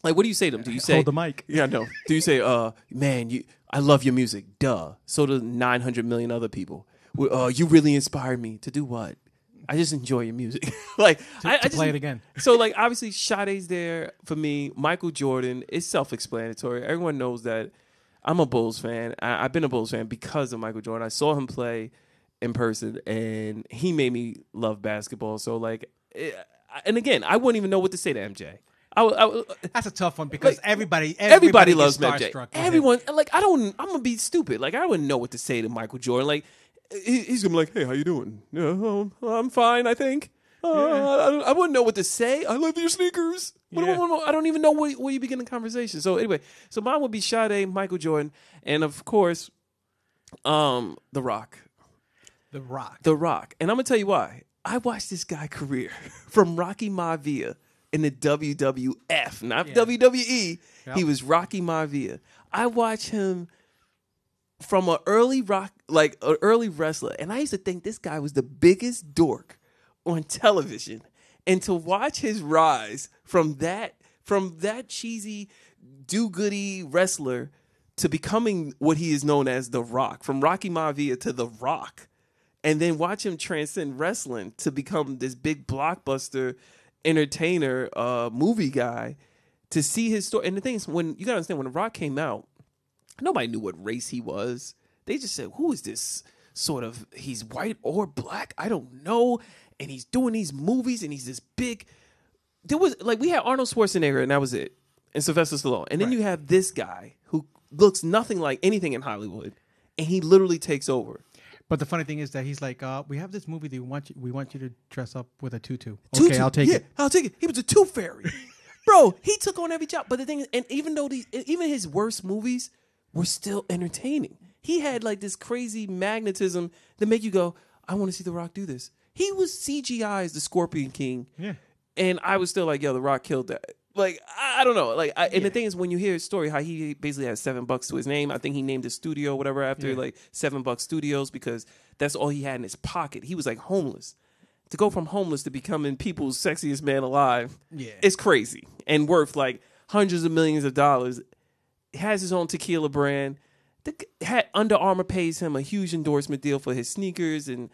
Like, what do you say to them? Do you say Hold the mic. Yeah, no. Do you say, uh, man, you I love your music. Duh. So do nine hundred million other people. Uh, you really inspired me to do what? I just enjoy your music. like, I, I to just, play it again. so like obviously Sade's there for me. Michael Jordan is self-explanatory. Everyone knows that I'm a Bulls fan. I, I've been a Bulls fan because of Michael Jordan. I saw him play in person, and he made me love basketball. So like, eh, and again, I wouldn't even know what to say to MJ. I, I, That's a tough one because Like, everybody, everybody, everybody, loves MJ. starstruck with him. Everyone, like, I don't. I'm gonna be stupid. Like, I wouldn't know what to say to Michael Jordan. Like, he- he's gonna be like, "Hey, how you doing? Yeah, um, I'm fine. I think." Uh, I, I wouldn't know what to say. I love your sneakers. What do I Yeah. I don't even know where, where you begin the conversation. So anyway, so mine would be Sade, Michael Jordan, and of course, um, The Rock. The Rock. The Rock. And I'm gonna tell you why. I watched this guy career from Rocky Maivia in the WWF, not WWE. Yep. He was Rocky Maivia. I watch him from an early rock, like an early wrestler, and I used to think this guy was the biggest dork on television. And to watch his rise from that, from that cheesy, do-goody wrestler to becoming what he is known as The Rock, from Rocky Maivia to The Rock, and then watch him transcend wrestling to become this big blockbuster entertainer, uh, movie guy. To see his story, and the thing is, when you gotta understand, when The Rock came out, nobody knew what race he was. They just said, "Who is this sort of? He's white or black? I don't know." And he's doing these movies, and he's this big. There was like we had Arnold Schwarzenegger, and that was it, and Sylvester Stallone, and then you have this guy who looks nothing like anything in Hollywood, and he literally takes over. But the funny thing is that he's like, uh, we have this movie that we want you, we want you to dress up with a tutu. Tutu. Okay, I'll take yeah, it. I'll take it. He was a tooth fairy, bro. He took on every job. But the thing is, and even though these, even his worst movies were still entertaining. He had like this crazy magnetism that make you go, I want to see The Rock do this. He was CGI as the Scorpion King. Yeah. And I was still like, yo, The Rock killed that. Like, I, don't know. Like, I, and the thing is, when you hear his story, how he basically has seven bucks to his name. I think he named his studio, whatever, after like seven bucks studios because that's all he had in his pocket. He was like homeless. To go from homeless to becoming people's sexiest man alive, Yeah. it's crazy and worth like hundreds of millions of dollars. Has his own tequila brand. The, had Under Armour pays him a huge endorsement deal for his sneakers, and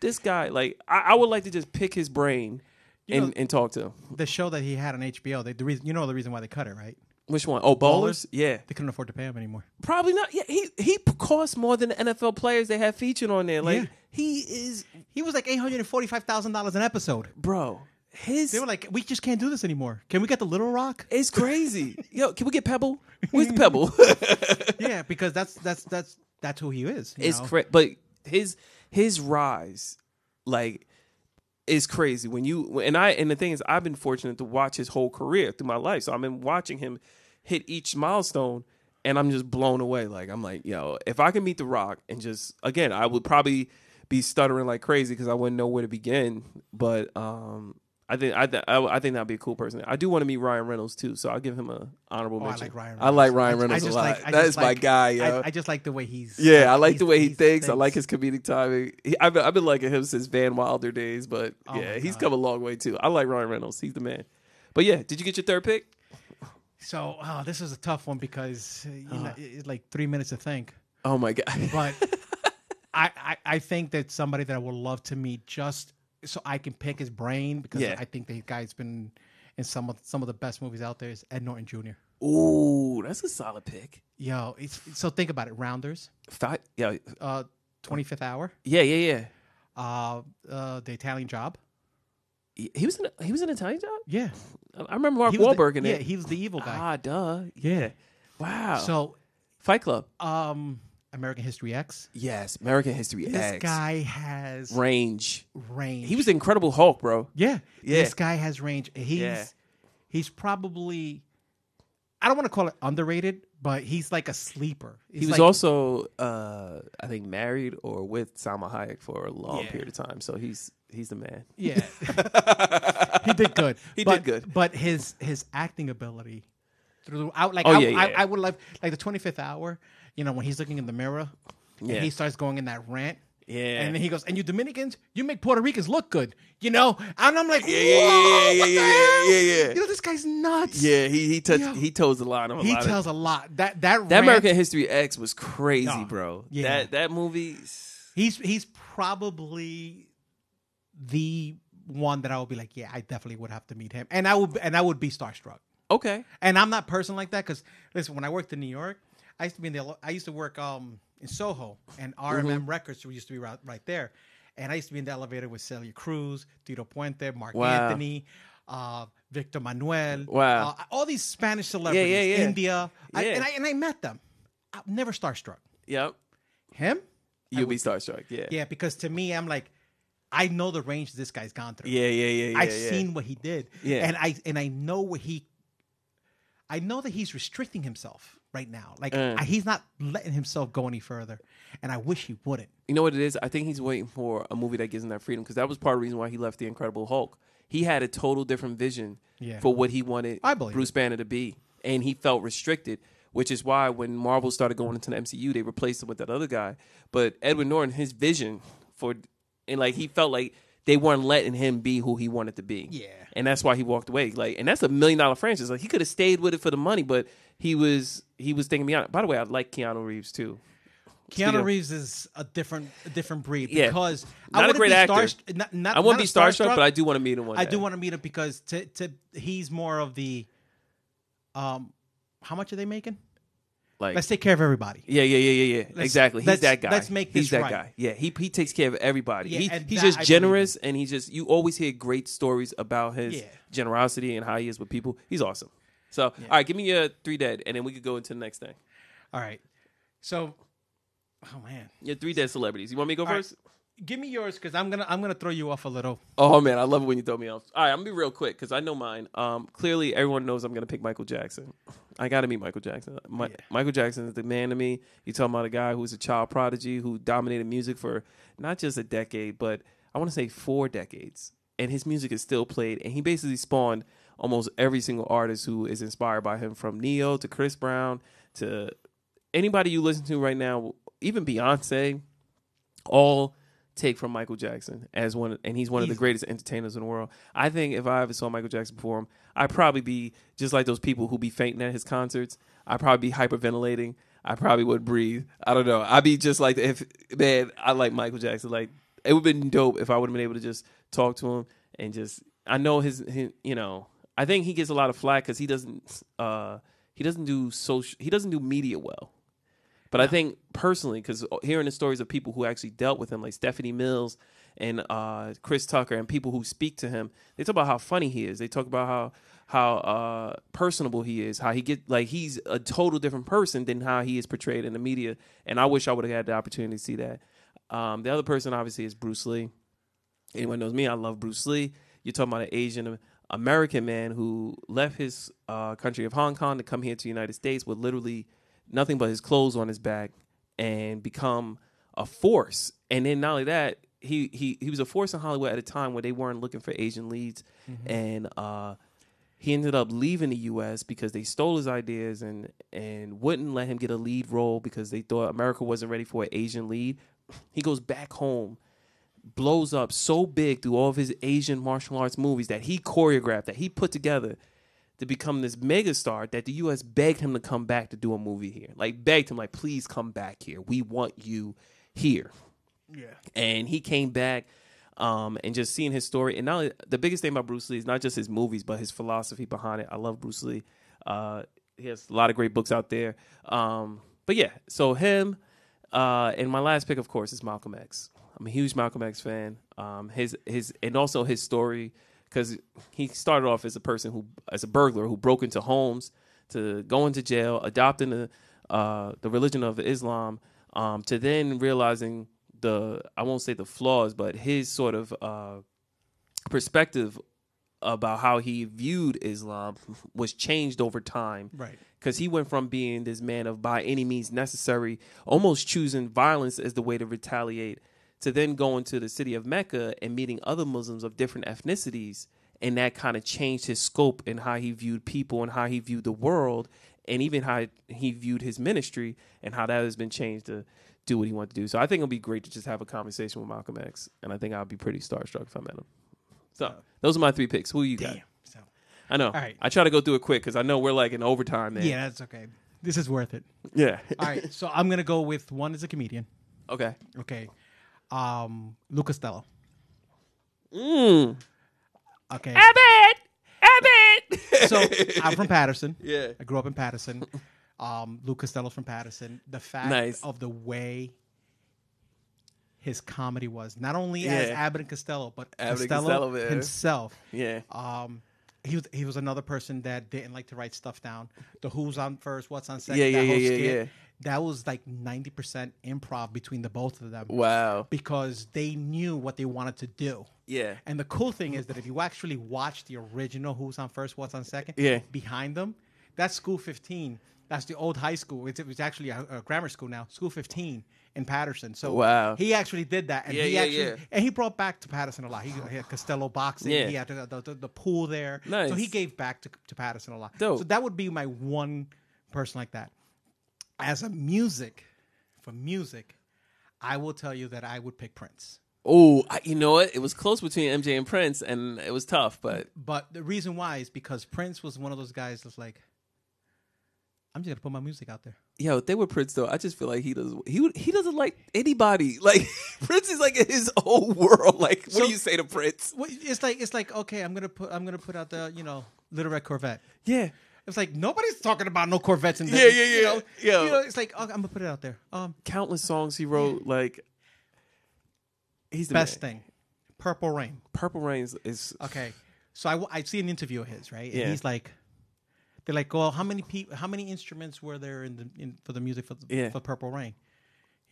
this guy, like, I, I would like to just pick his brain and, know- and talk to him. The show that he had on HBO, they, the reason you know the reason why they cut it, right? Which one? Oh, Ballers? Yeah, They couldn't afford to pay him anymore. probably not. Yeah, he he costs more than the NFL players they have featured on there. Like Yeah. he is, He was like eight hundred and forty-five thousand dollars an episode. bro. His They were like, we just can't do this anymore. Can we get the Little Rock? it's crazy. Yo, can we get Pebble? Where's Pebble? yeah, because that's that's that's that's who he is. you it's know? cra- but his his rise like is crazy. When you and i and the thing is i've been fortunate to watch his whole career through my life. So i've been watching him hit each milestone and i'm just blown away. Like i'm like yo if i can meet the rock and just again i would probably be stuttering like crazy because i wouldn't know where to begin. But um I think I, th- I I think that'd be a cool person. I do want to meet Ryan Reynolds too, so I'll give him a honorable Oh, I mention. like Ryan. I like Ryan Reynolds I a just lot. like- I that just is my guy, yo. I, I just like the way he's. Yeah, I like the way he he's- thinks. I like his comedic timing. He, I've, been, I've been liking him since Van Wilder days, but Oh yeah, he's come a long way too. I like Ryan Reynolds. He's the man. But yeah, did you get your third pick? So oh, this is a tough one because uh, you know, it's like three minutes to think. Oh my god. But I, I I think that somebody that I would love to meet just so I can pick his brain because Yeah. I think the guy's been in some of some of the best movies out there is Ed Norton Jr. Ooh, that's a solid pick. Yo, it's, so think about it. Rounders, Fi- yeah, uh, 25th Hour, yeah, yeah, yeah. uh, uh, The Italian Job. He he was in a, he was in Italian job. Yeah, I remember Mark He was the- Wahlberg in it. yeah, it. he was the evil guy. Ah, duh. Yeah. Wow. So, Fight Club. um, American History X. Yes, American History X. This X. guy has range. range. He was the Incredible Hulk, bro. Yeah. Yeah. This guy has range. He's Yeah. he's probably I don't want to call it underrated, but he's like a sleeper. He was like- also, uh, I think, married or with Salma Hayek for a long Yeah. period of time. So he's he's the man. yeah. he did good. He but, did good. But his his acting ability throughout like Oh, I, yeah, I, yeah. I would love like the 25th hour, you know, when he's looking in the mirror Yeah. and he starts going in that rant. Yeah. And then he goes, and you Dominicans, you make Puerto Ricans look good, you know? And I'm like, Yeah, yeah, yeah, yeah, yeah, yeah, yeah, yeah. You know, this guy's nuts. Yeah, he he touched Yo. he toes the line on a He lot. He tells of, a lot. That that that rant, American History X was crazy, No. bro. Yeah. That that movie. He's he's probably the one that I would be like, yeah, I definitely would have to meet him, and I would and I would be starstruck. Okay. And I'm not person like that because listen, when I worked in New York, I used to be in the I used to work um in Soho, and RMM Mm-hmm. Records used to be right, right there, and I used to be in the elevator with Celia Cruz, Tito Puente, Marc Wow. Anthony, uh, Victor Manuelle. Wow. uh, all these Spanish celebrities, yeah, yeah. India, I, and I and I met them. I'm never starstruck. Yep. Him, You'll be starstruck. Yeah. yeah, because to me, I'm like, I know the range this guy's gone through. Yeah. Yeah. Yeah. yeah I've yeah. seen what he did. Yeah. And I and I know what he I know that he's restricting himself right now. Like Uh. I, he's not letting himself go any further. And I wish he wouldn't. You know what it is? I think he's waiting for a movie that gives him that freedom because that was part of the reason why he left the Incredible Hulk. He had a total different vision Yeah. for what he wanted I believe Bruce Banner to be, and he felt restricted. Which is why when Marvel started going into the MCU, they replaced him with that other guy. But Edward Norton, his vision for, and like he felt like they weren't letting him be who he wanted to be. Yeah. and that's why he walked away. Like, and that's a million dollar franchise. Like he could have stayed with it for the money, but he was he was thinking beyond. By the way, I like Keanu Reeves too. Keanu Reeves is a different a different breed Yeah. because Not a great be actor. starst- not, not, I won't be a starstruck, but I do want to meet him one I day. do want to meet him because to, to he's more of the um how much are they making? like Let's take care of everybody. Yeah, yeah, yeah, yeah, yeah. exactly. He's that guy. let's make this He's that right. guy. Yeah, he he takes care of everybody. Yeah, he, he's that just I generous, and he just you always hear great stories about his Yeah. generosity and how he is with people. He's awesome. So, all right, give me your three dead, and then we could go into the next thing. All right. So oh man. Your three dead celebrities. You want me to go All right. first? Give me yours because I'm gonna I'm gonna throw you off a little. Oh man, I love it when you throw me off. All right, I'm gonna be real quick because I know mine. Um, clearly, everyone knows I'm gonna pick Michael Jackson. I got to meet Michael Jackson. Mi- Yeah. Michael Jackson is the man to me. You talking about a guy who's a child prodigy who dominated music for not just a decade, but I want to say four decades, and his music is still played. And he basically spawned almost every single artist who is inspired by him, from Ne-Yo to Chris Brown to anybody you listen to right now, even Beyonce all take from Michael Jackson as one, and he's one of the greatest entertainers in the world. I think if I ever saw Michael Jackson perform, I'd probably be just like those people who be fainting at his concerts. I'd probably be hyperventilating. I probably would breathe. I don't know. I'd be just like if man, I like Michael Jackson. Like it would have been dope if I would have been able to just talk to him and just. I know his, his you know. I think he gets a lot of flack because he doesn't. uh He doesn't do social. He doesn't do media well. But I think personally, because hearing the stories of people who actually dealt with him, like Stephanie Mills and uh, Chris Tucker, and people who speak to him, they talk about how funny he is. They talk about how how uh, personable he is, how he get like he's a total different person than how he is portrayed in the media. And I wish I would have had the opportunity to see that. Um, the other person, obviously, is Bruce Lee. Anyone knows me, I love Bruce Lee. You're talking about an Asian American man who left his uh, country of Hong Kong to come here to the United States with literally nothing but his clothes on his back and become a force. And then not only that, he he he was a force in Hollywood at a time where they weren't looking for Asian leads, and uh, he ended up leaving the U.S. because they stole his ideas and and wouldn't let him get a lead role because they thought America wasn't ready for an Asian lead. He goes back home blows up so big through all of his Asian martial arts movies that he choreographed, that he put together to become this megastar that the US begged him to come back to do a movie here. Like begged him, like, please come back here. We want you here. Yeah. And he came back um, and just seeing his story. And now the biggest thing about Bruce Lee is not just his movies, but his philosophy behind it. I love Bruce Lee. Uh, he has a lot of great books out there. Um, but yeah, so him. Uh, and my last pick, of course, is Malcolm X. I'm a huge Malcolm X fan. Um, his his and also his story because he started off as a person who as a burglar who broke into homes to go into jail, adopting the uh, the religion of Islam, um, to then realizing the I won't say the flaws, but his sort of uh, perspective about how he viewed Islam was changed over time Right. because he went from being this man of by any means necessary, almost choosing violence as the way to retaliate, to then going to the city of Mecca and meeting other Muslims of different ethnicities. And that kind of changed his scope and how he viewed people and how he viewed the world and even how he viewed his ministry and how that has been changed to do what he wanted to do. So I think it'll be great to just have a conversation with Malcolm X. And I think I'll be pretty starstruck if I met him. So those are my three picks. Who you got? Damn. So, I know. right. I try to go through it quick because I know we're like in overtime, man. yeah, that's okay. This is worth it. Yeah. All right. So I'm gonna go with one as a comedian. okay. Okay. Um, Lucas Costello. Mm. Okay. Abbott! Abbott! so I'm from Paterson. Yeah. I grew up in Paterson. Um, Luke Costello from Paterson. The fact Nice. of the way his comedy was, not only as Yeah. Abbott and Costello, but Abbott Costello, Costello, himself. yeah. Um, he was he was another person that didn't like to write stuff down. The who's on first, what's on second. Yeah, yeah, that whole yeah, yeah, yeah. That was like ninety percent improv between the both of them. Wow. Because they knew what they wanted to do. Yeah. And the cool thing is that if you actually watch the original Who's on First, What's on Second, Yeah. behind them, that's School 15. That's the old high school. It's, it's actually a, a grammar school now, School 15 in Paterson. So Wow. he actually did that. And Yeah, he yeah, actually, yeah. And he brought back to Paterson a lot. He, he had Costello boxing. Yeah. He had the, the, the, the pool there. Nice. So he gave back to, to Paterson a lot. Dope. So that would be my one person like that. As a music, for music, I will tell you that I would pick Prince. Oh, you know what? It was close between MJ and Prince, and it was tough. But But the reason why is because Prince was one of those guys that's like, I'm just gonna put my music out there. yo, they were Prince though, I just feel like he doesn't. He. He doesn't like anybody. Like Prince is like in his own world. Like, what So- do you say to Prince? It's like it's like okay, I'm gonna put I'm gonna put out the you know Little Red Corvette. Yeah. It's like nobody's talking about no Corvettes in Yeah, there. yeah, You yeah. know, Yo. you know, it's like okay, I'm gonna put it out there. Um, Countless songs he wrote. Like, he's the best man. thing, Purple Rain. Purple Rains is Okay, so I, w- I see an interview of his right, and Yeah. he's like, they're like, well, how many people, how many instruments were there in the in, for the music for the, Yeah. for Purple Rain?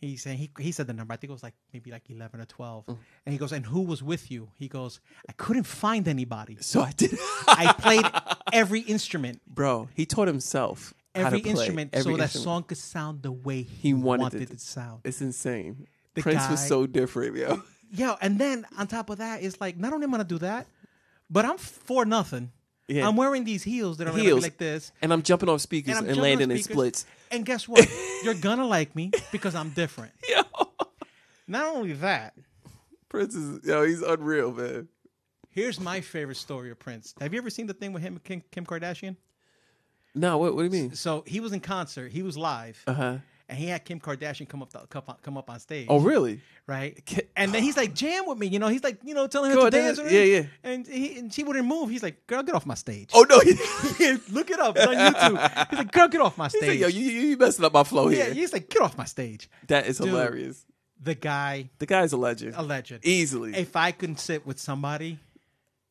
He's said he he said the number. I think it was like maybe like eleven or twelve. Mm. And he goes, and who was with you? He goes, I couldn't find anybody. so I did. I played every instrument, Bro, he taught himself every instrument, every so that song could sound the way he, He wanted wanted, it to- sound. It's insane. The Prince was so different, yo. Yo, and then on top of that, it's like not only am I gonna do that, but I'm for nothing. Yeah. I'm wearing these heels that are gonna be Heels like this, And I'm jumping off speakers and and, I'm jumping on landing in splits. And guess what? You're gonna like me because I'm different. Yo, Not only that, Prince is yo, he's unreal, man. here's my favorite story of Prince. Have you ever seen the thing with him and Kim, Kim Kardashian? No, what, what do you mean? So he was in concert, he was live, Uh huh. And he had Kim Kardashian come up the, come, up- come up on stage. Oh, really? right? And then he's like, jam with me, you know. He's like, you know, telling her Go to ahead, dance. yeah, yeah. And he, and she wouldn't move. He's like, girl, get off my stage. Oh no, Look it up. It's on YouTube. He's like, girl, get off my stage. yo, you you messing up my flow yeah, here. he's like, get off my stage. that is Dude. hilarious. The guy, The guy's a legend. a legend. Easily. If I could sit with somebody,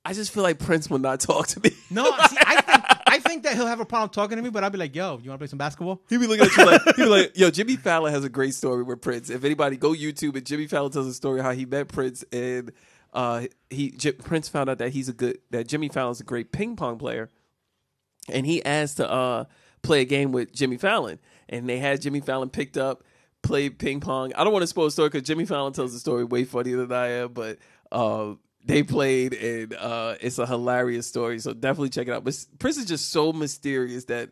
I just feel like Prince will not talk to me. no, see, I I think that he'll have a problem talking to me, but I'll be like, yo, you want to play some basketball? He be looking at you like he be like, yo, Jimmy Fallon has a great story with Prince. If anybody go YouTube and Jimmy Fallon tells a story how he met Prince and uh he J- Prince found out that he's a good that Jimmy Fallon's a great ping pong player, and he asked to uh play a game with Jimmy Fallon, and they had Jimmy Fallon picked up, played ping pong. I don't want to spoil the story because Jimmy Fallon tells the story way funnier than I am, but uh they played and uh it's a hilarious story. So definitely check it out. But Prince is just so mysterious that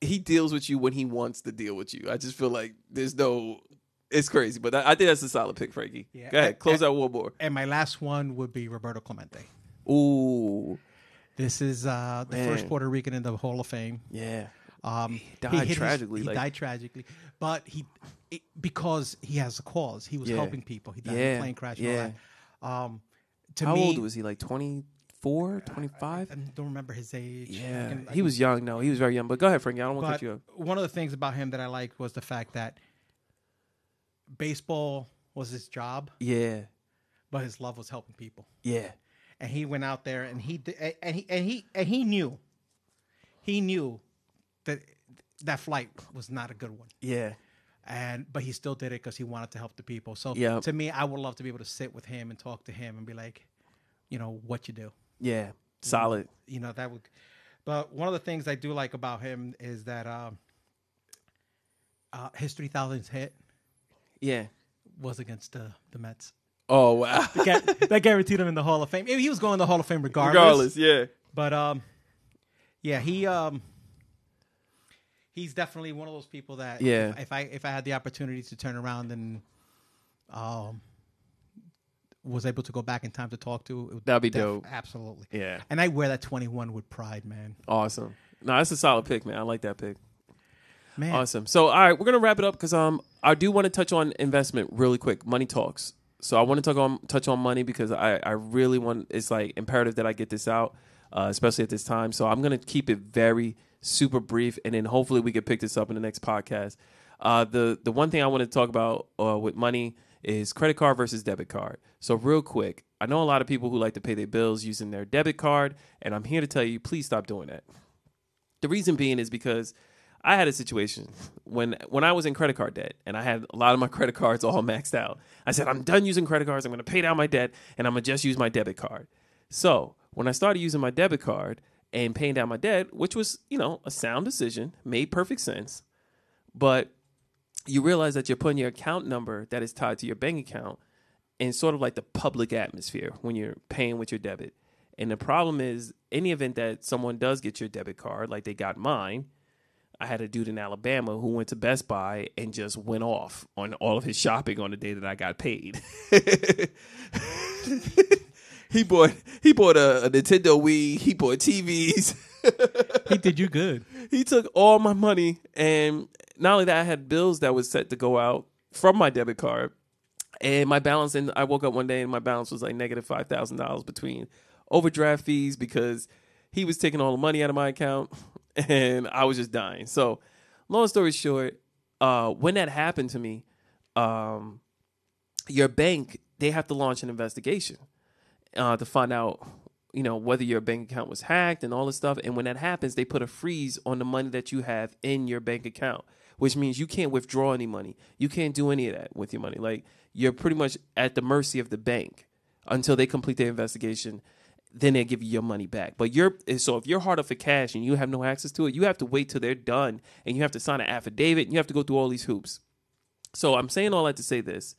he deals with you when he wants to deal with you. I just feel like there's no. It's crazy, but I, I think that's a solid pick, Frankie. Yeah. Go ahead, close I- out one more. And my last one would be Roberto Clemente. Ooh, This is uh, the Man. first Puerto Rican in the Hall of Fame. yeah, Um, He died his- tragically, he like- died tragically, but he it, because he has a cause. He was Yeah. helping people. He died in Yeah. a plane crash. Yeah. All that. Um, to How me, old was he? Like 24, 25? I don't remember his age. I Yeah, can- I he was young. No, he was very young. But go ahead, Frankie. I don't want to cut But you up. one of the things about him that I liked was the fact that baseball was his job, Yeah, but his love was helping people. yeah, and he went out there and he di- and he and he and he knew he knew that that flight was not a good one yeah. and but he still did it because he wanted to help the people so Yeah. to me i would love to be able to sit with him and talk to him and be like you know what you do Yeah, solid. you know that would but one of the things i do like about him is that um uh, his 3000 hit Yeah. was against the the mets Oh wow. that, that guaranteed him in the hall of fame Maybe he was going to the hall of fame regardless Regardless, yeah. But um, yeah, he um, he's definitely one of those people that Yeah. If, if I if I had the opportunity to turn around and um, was able to go back in time to talk to, it That'd be def- dope. Absolutely. Yeah. And I wear that twenty one with pride, man. Awesome. No, that's a solid pick, man. I like that pick. Man, Awesome. So, all right, we're gonna wrap it up because um, I do want to touch on investment really quick. Money talks. So I want to talk on touch on money because I I really want it's like imperative that I get this out, uh, especially at this time. So I'm gonna keep it very super brief, and then hopefully we can pick this up in the next podcast. Uh, the the one thing I want to talk about uh, with money is credit card versus debit card. So, real quick, I know a lot of people who like to pay their bills using their debit card, and I'm here to tell you please stop doing that. The reason being is because I had a situation when when I was in credit card debt and I had a lot of my credit cards all maxed out. I said, I'm done using credit cards. I'm to pay down my debt and I'm to just use my debit card. So when I started using my debit card and paying down my debt, which was, you know, a sound decision, made perfect sense, but you realize that you're putting your account number that is tied to your bank account in sort of like the public atmosphere when you're paying with your debit. And the problem is, any event that someone does get your debit card, like they got mine, I had a dude in Alabama who went to Best Buy and just went off on all of his shopping on the day that I got paid. he bought he bought a, a Nintendo Wii. He bought TVs. He did you good. he took all my money, and not only that, I had bills that was set to go out from my debit card, and my balance. And I woke up one day and my balance was like negative five thousand dollars between overdraft fees because he was taking all the money out of my account, and I was just dying. So, long story short, uh, when that happened to me, um, your bank they have to launch an investigation uh, to find out, you know, whether your bank account was hacked and all this stuff. And when that happens, they put a freeze on the money that you have in your bank account, which means you can't withdraw any money. You can't do any of that with your money. Like you're pretty much at the mercy of the bank until they complete their investigation. Then they give you your money back. But you're so if you're hard up for cash and you have no access to it, you have to wait till they're done and you have to sign an affidavit and you have to go through all these hoops. So I'm saying all that to say this: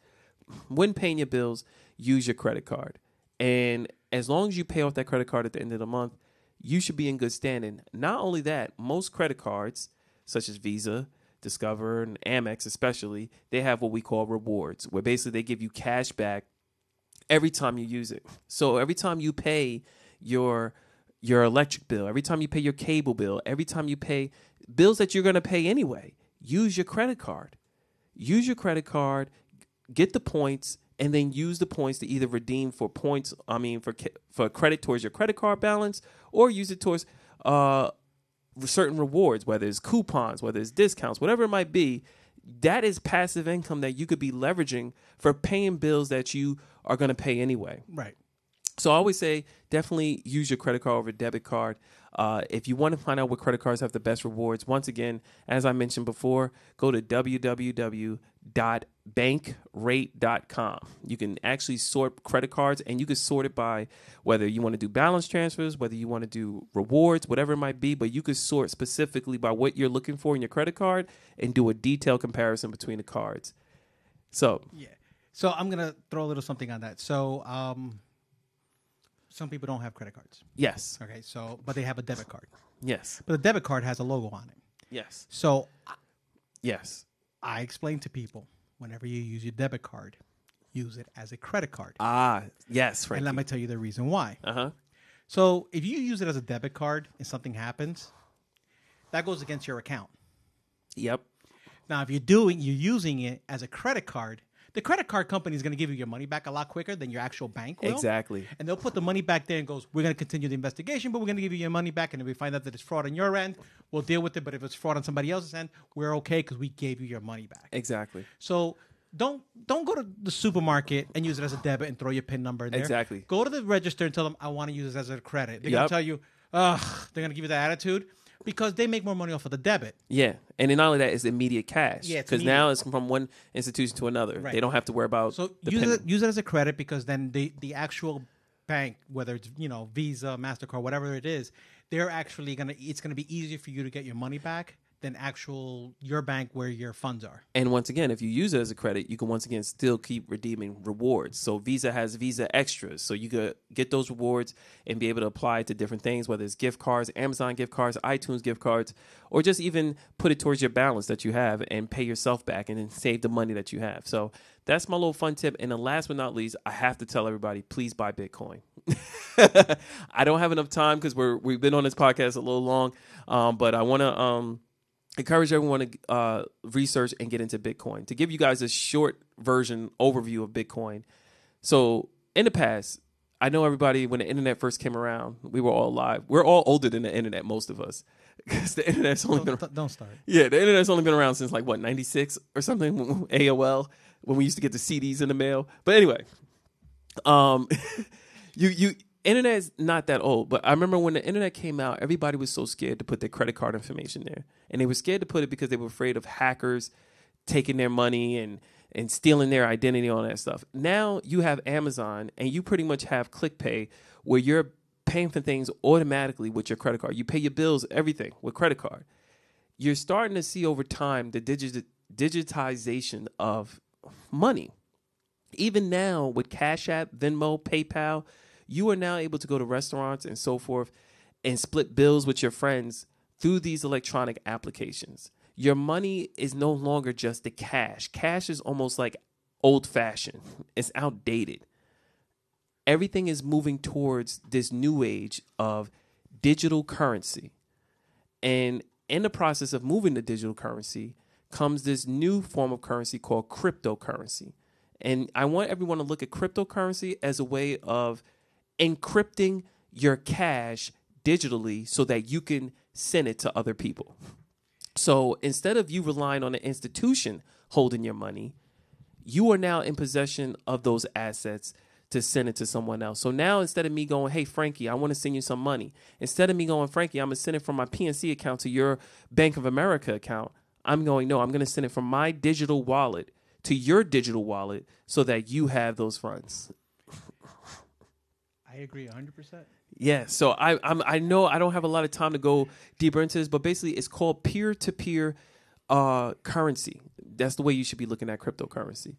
when paying your bills, use your credit card, and as long as you pay off that credit card at the end of the month, you should be in good standing. Not only that, most credit cards, such as Visa, Discover, and Amex, especially, they have what we call rewards, where basically they give you cash back every time you use it. So every time you pay your your electric bill, every time you pay your cable bill, every time you pay bills that you're going to pay anyway, use your credit card. Use your credit card, get the points and then use the points to either redeem for points, I mean for for credit towards your credit card balance or use it towards uh certain rewards, whether it's coupons, whether it's discounts, whatever it might be, that is passive income that you could be leveraging for paying bills that you are going to pay anyway. Right. So I always say definitely use your credit card over debit card. Uh, if you want to find out what credit cards have the best rewards, once again, as I mentioned before, go to www.bankrate.com. You can actually sort credit cards and you can sort it by whether you want to do balance transfers, whether you want to do rewards, whatever it might be, but you could sort specifically by what you're looking for in your credit card and do a detailed comparison between the cards. So, Yeah. So I'm gonna throw a little something on that. So um, some people don't have credit cards. yes, Okay. So but they have a debit card. yes, But the debit card has a logo on it. yes, So yes. I explain to people whenever you use your debit card, use it as a credit card. Ah, yes, and let me tell you the reason why. Uh huh. So if you use it as a debit card and something happens, that goes against your account. Yep. Now, if you're doing you're using it as a credit card, the credit card company is going to give you your money back a lot quicker than your actual bank will. Exactly. And they'll put the money back there and goes, "We're going to continue the investigation, but we're going to give you your money back. And if we find out that it's fraud on your end, we'll deal with it. But if it's fraud on somebody else's end, we're okay because we gave you your money back." Exactly. So don't don't go to the supermarket and use it as a debit and throw your pin number in there. Exactly. Go to the register and tell them I want to use this as a credit. They're gonna tell you, ugh, they're gonna give you that attitude because they make more money off of the debit. Yeah, and then not only that, it's immediate cash. Yeah, because now it's from one institution to another. Right. They don't have to worry about So use it use it as a credit because then the the actual bank, whether it's you know Visa, Mastercard, whatever it is, they're actually gonna it's gonna be easier for you to get your money back than actual your bank where your funds are. And once again, if you use it as a credit, you can once again still keep redeeming rewards. So Visa has Visa Extras, so you could get those rewards and be able to apply it to different things, whether it's gift cards, Amazon gift cards, iTunes gift cards, or just even put it towards your balance that you have and pay yourself back and then save the money that you have. So that's my little fun tip. And then last but not least, I have to tell everybody, please buy Bitcoin. I don't have enough time because we're we've been on this podcast a little long, um, but I want to um, encourage everyone to uh, research and get into Bitcoin. To give you guys a short version overview of Bitcoin. So in the past, I know everybody when the internet first came around, we were all alive. We're all older than the internet, most of us. because the internet's only been Don't, don't start. yeah, the internet's only been around since like what ninety six or something. AOL when we used to get the CDs in the mail. But anyway, um, you you internet's not that old. But I remember when the internet came out, everybody was so scared to put their credit card information there, and they were scared to put it because they were afraid of hackers taking their money and and stealing their identity all that stuff. Now you have Amazon and you pretty much have ClickPay where you're paying for things automatically with your credit card. You pay your bills, everything with credit card. You're starting to see over time the digit digitization of money. Even now with Cash App, Venmo, PayPal, you are now able to go to restaurants and so forth and split bills with your friends through these electronic applications. Your money is no longer just the cash. Cash is almost like old fashioned, it's outdated. Everything is moving towards this new age of digital currency. And in the process of moving to digital currency comes this new form of currency called cryptocurrency. And I want everyone to look at cryptocurrency as a way of encrypting your cash digitally so that you can send it to other people. So instead of you relying on an institution holding your money, you are now in possession of those assets to send it to someone else. So now instead of me going, hey, Frankie, I want to send you some money, instead of me going, Frankie, I'm going to send it from my PNC account to your Bank of America account, I'm going, no, I'm going to send it from my digital wallet to your digital wallet so that you have those funds. I agree 100%. Yeah, so I I'm, I know I don't have a lot of time to go deeper into this, but basically it's called peer to peer uh, currency. That's the way you should be looking at cryptocurrency.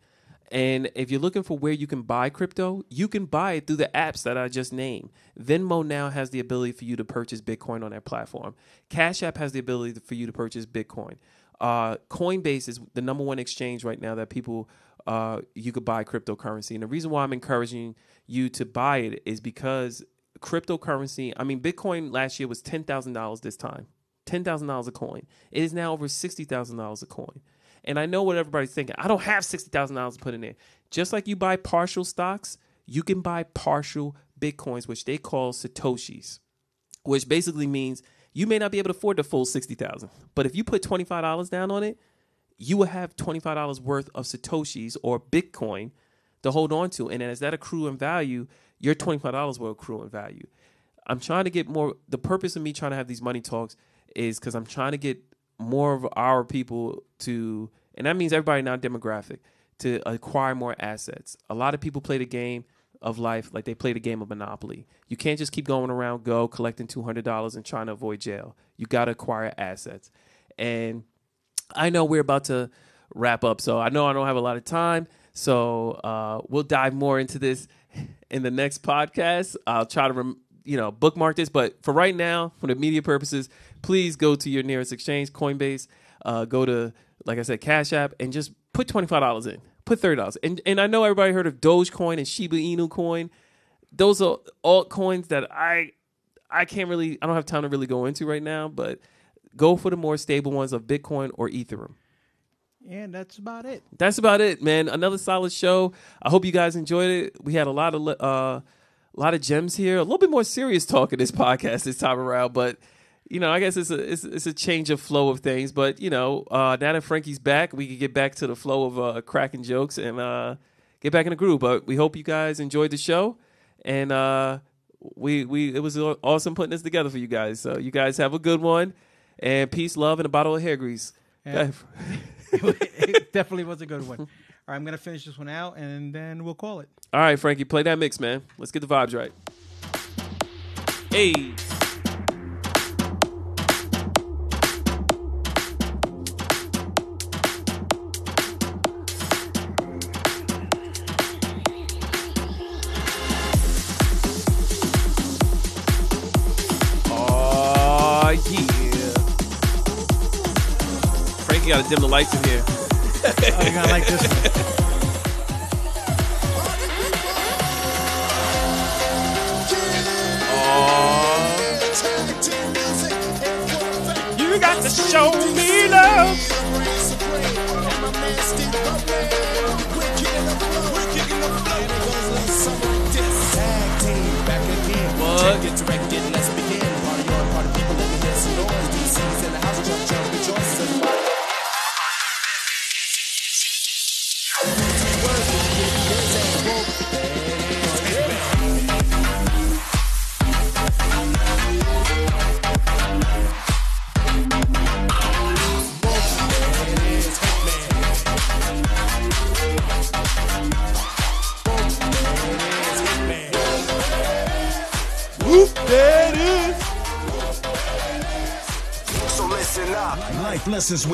And if you're looking for where you can buy crypto, you can buy it through the apps that I just named. Venmo now has the ability for you to purchase Bitcoin on their platform. Cash App has the ability for you to purchase Bitcoin. Uh, Coinbase is the number one exchange right now that people uh, you could buy cryptocurrency. And the reason why I'm encouraging you to buy it is because cryptocurrency. I mean, Bitcoin last year was ten thousand dollars. This time, ten thousand dollars a coin. It is now over sixty thousand dollars a coin. And I know what everybody's thinking. I don't have sixty thousand dollars to put in there. Just like you buy partial stocks, you can buy partial bitcoins, which they call satoshis, which basically means you may not be able to afford the full sixty thousand, but if you put twenty five dollars down on it, you will have twenty five dollars worth of satoshis or Bitcoin to hold on to. And as that accrue in value, your twenty five dollars will accrue in value. I'm trying to get more. The purpose of me trying to have these money talks is because I'm trying to get more of our people to, and that means everybody our demographic to acquire more assets. A lot of people play the game of life like they play the game of Monopoly. You can't just keep going around, go collecting two hundred dollars and trying to avoid jail. You got to acquire assets, and I know we're about to wrap up, so I know I don't have a lot of time. So uh, we'll dive more into this in the next podcast. I'll try to, rem- you know, bookmark this. But for right now, for the media purposes, please go to your nearest exchange, Coinbase. Uh, go to, like I said, Cash App, and just put twenty five dollars in. Put thirty dollars. And and I know everybody heard of Dogecoin and Shiba Inu coin. Those are altcoins that I I can't really I don't have time to really go into right now. But go for the more stable ones of Bitcoin or Ethereum. And that's about it. That's about it, man. Another solid show. I hope you guys enjoyed it. We had a lot of uh, a lot of gems here. A little bit more serious talk in this podcast this time around, but you know, I guess it's a it's, it's a change of flow of things. But you know, uh, now that Frankie's back, we can get back to the flow of uh, cracking jokes and uh, get back in the groove. But we hope you guys enjoyed the show, and uh, we we it was awesome putting this together for you guys. So you guys have a good one, and peace, love, and a bottle of hair grease. Yeah. it definitely was a good one. All right, I'm gonna finish this one out, and then we'll call it. All right, Frankie, play that mix, man. Let's get the vibes right. Hey. Frankie got to dim the lights in here. Oh, you're gonna like this one. You got to show me love. What? Get to record, let's begin. Party on, party people, let me hear some noise. These So listen up. Life lessons with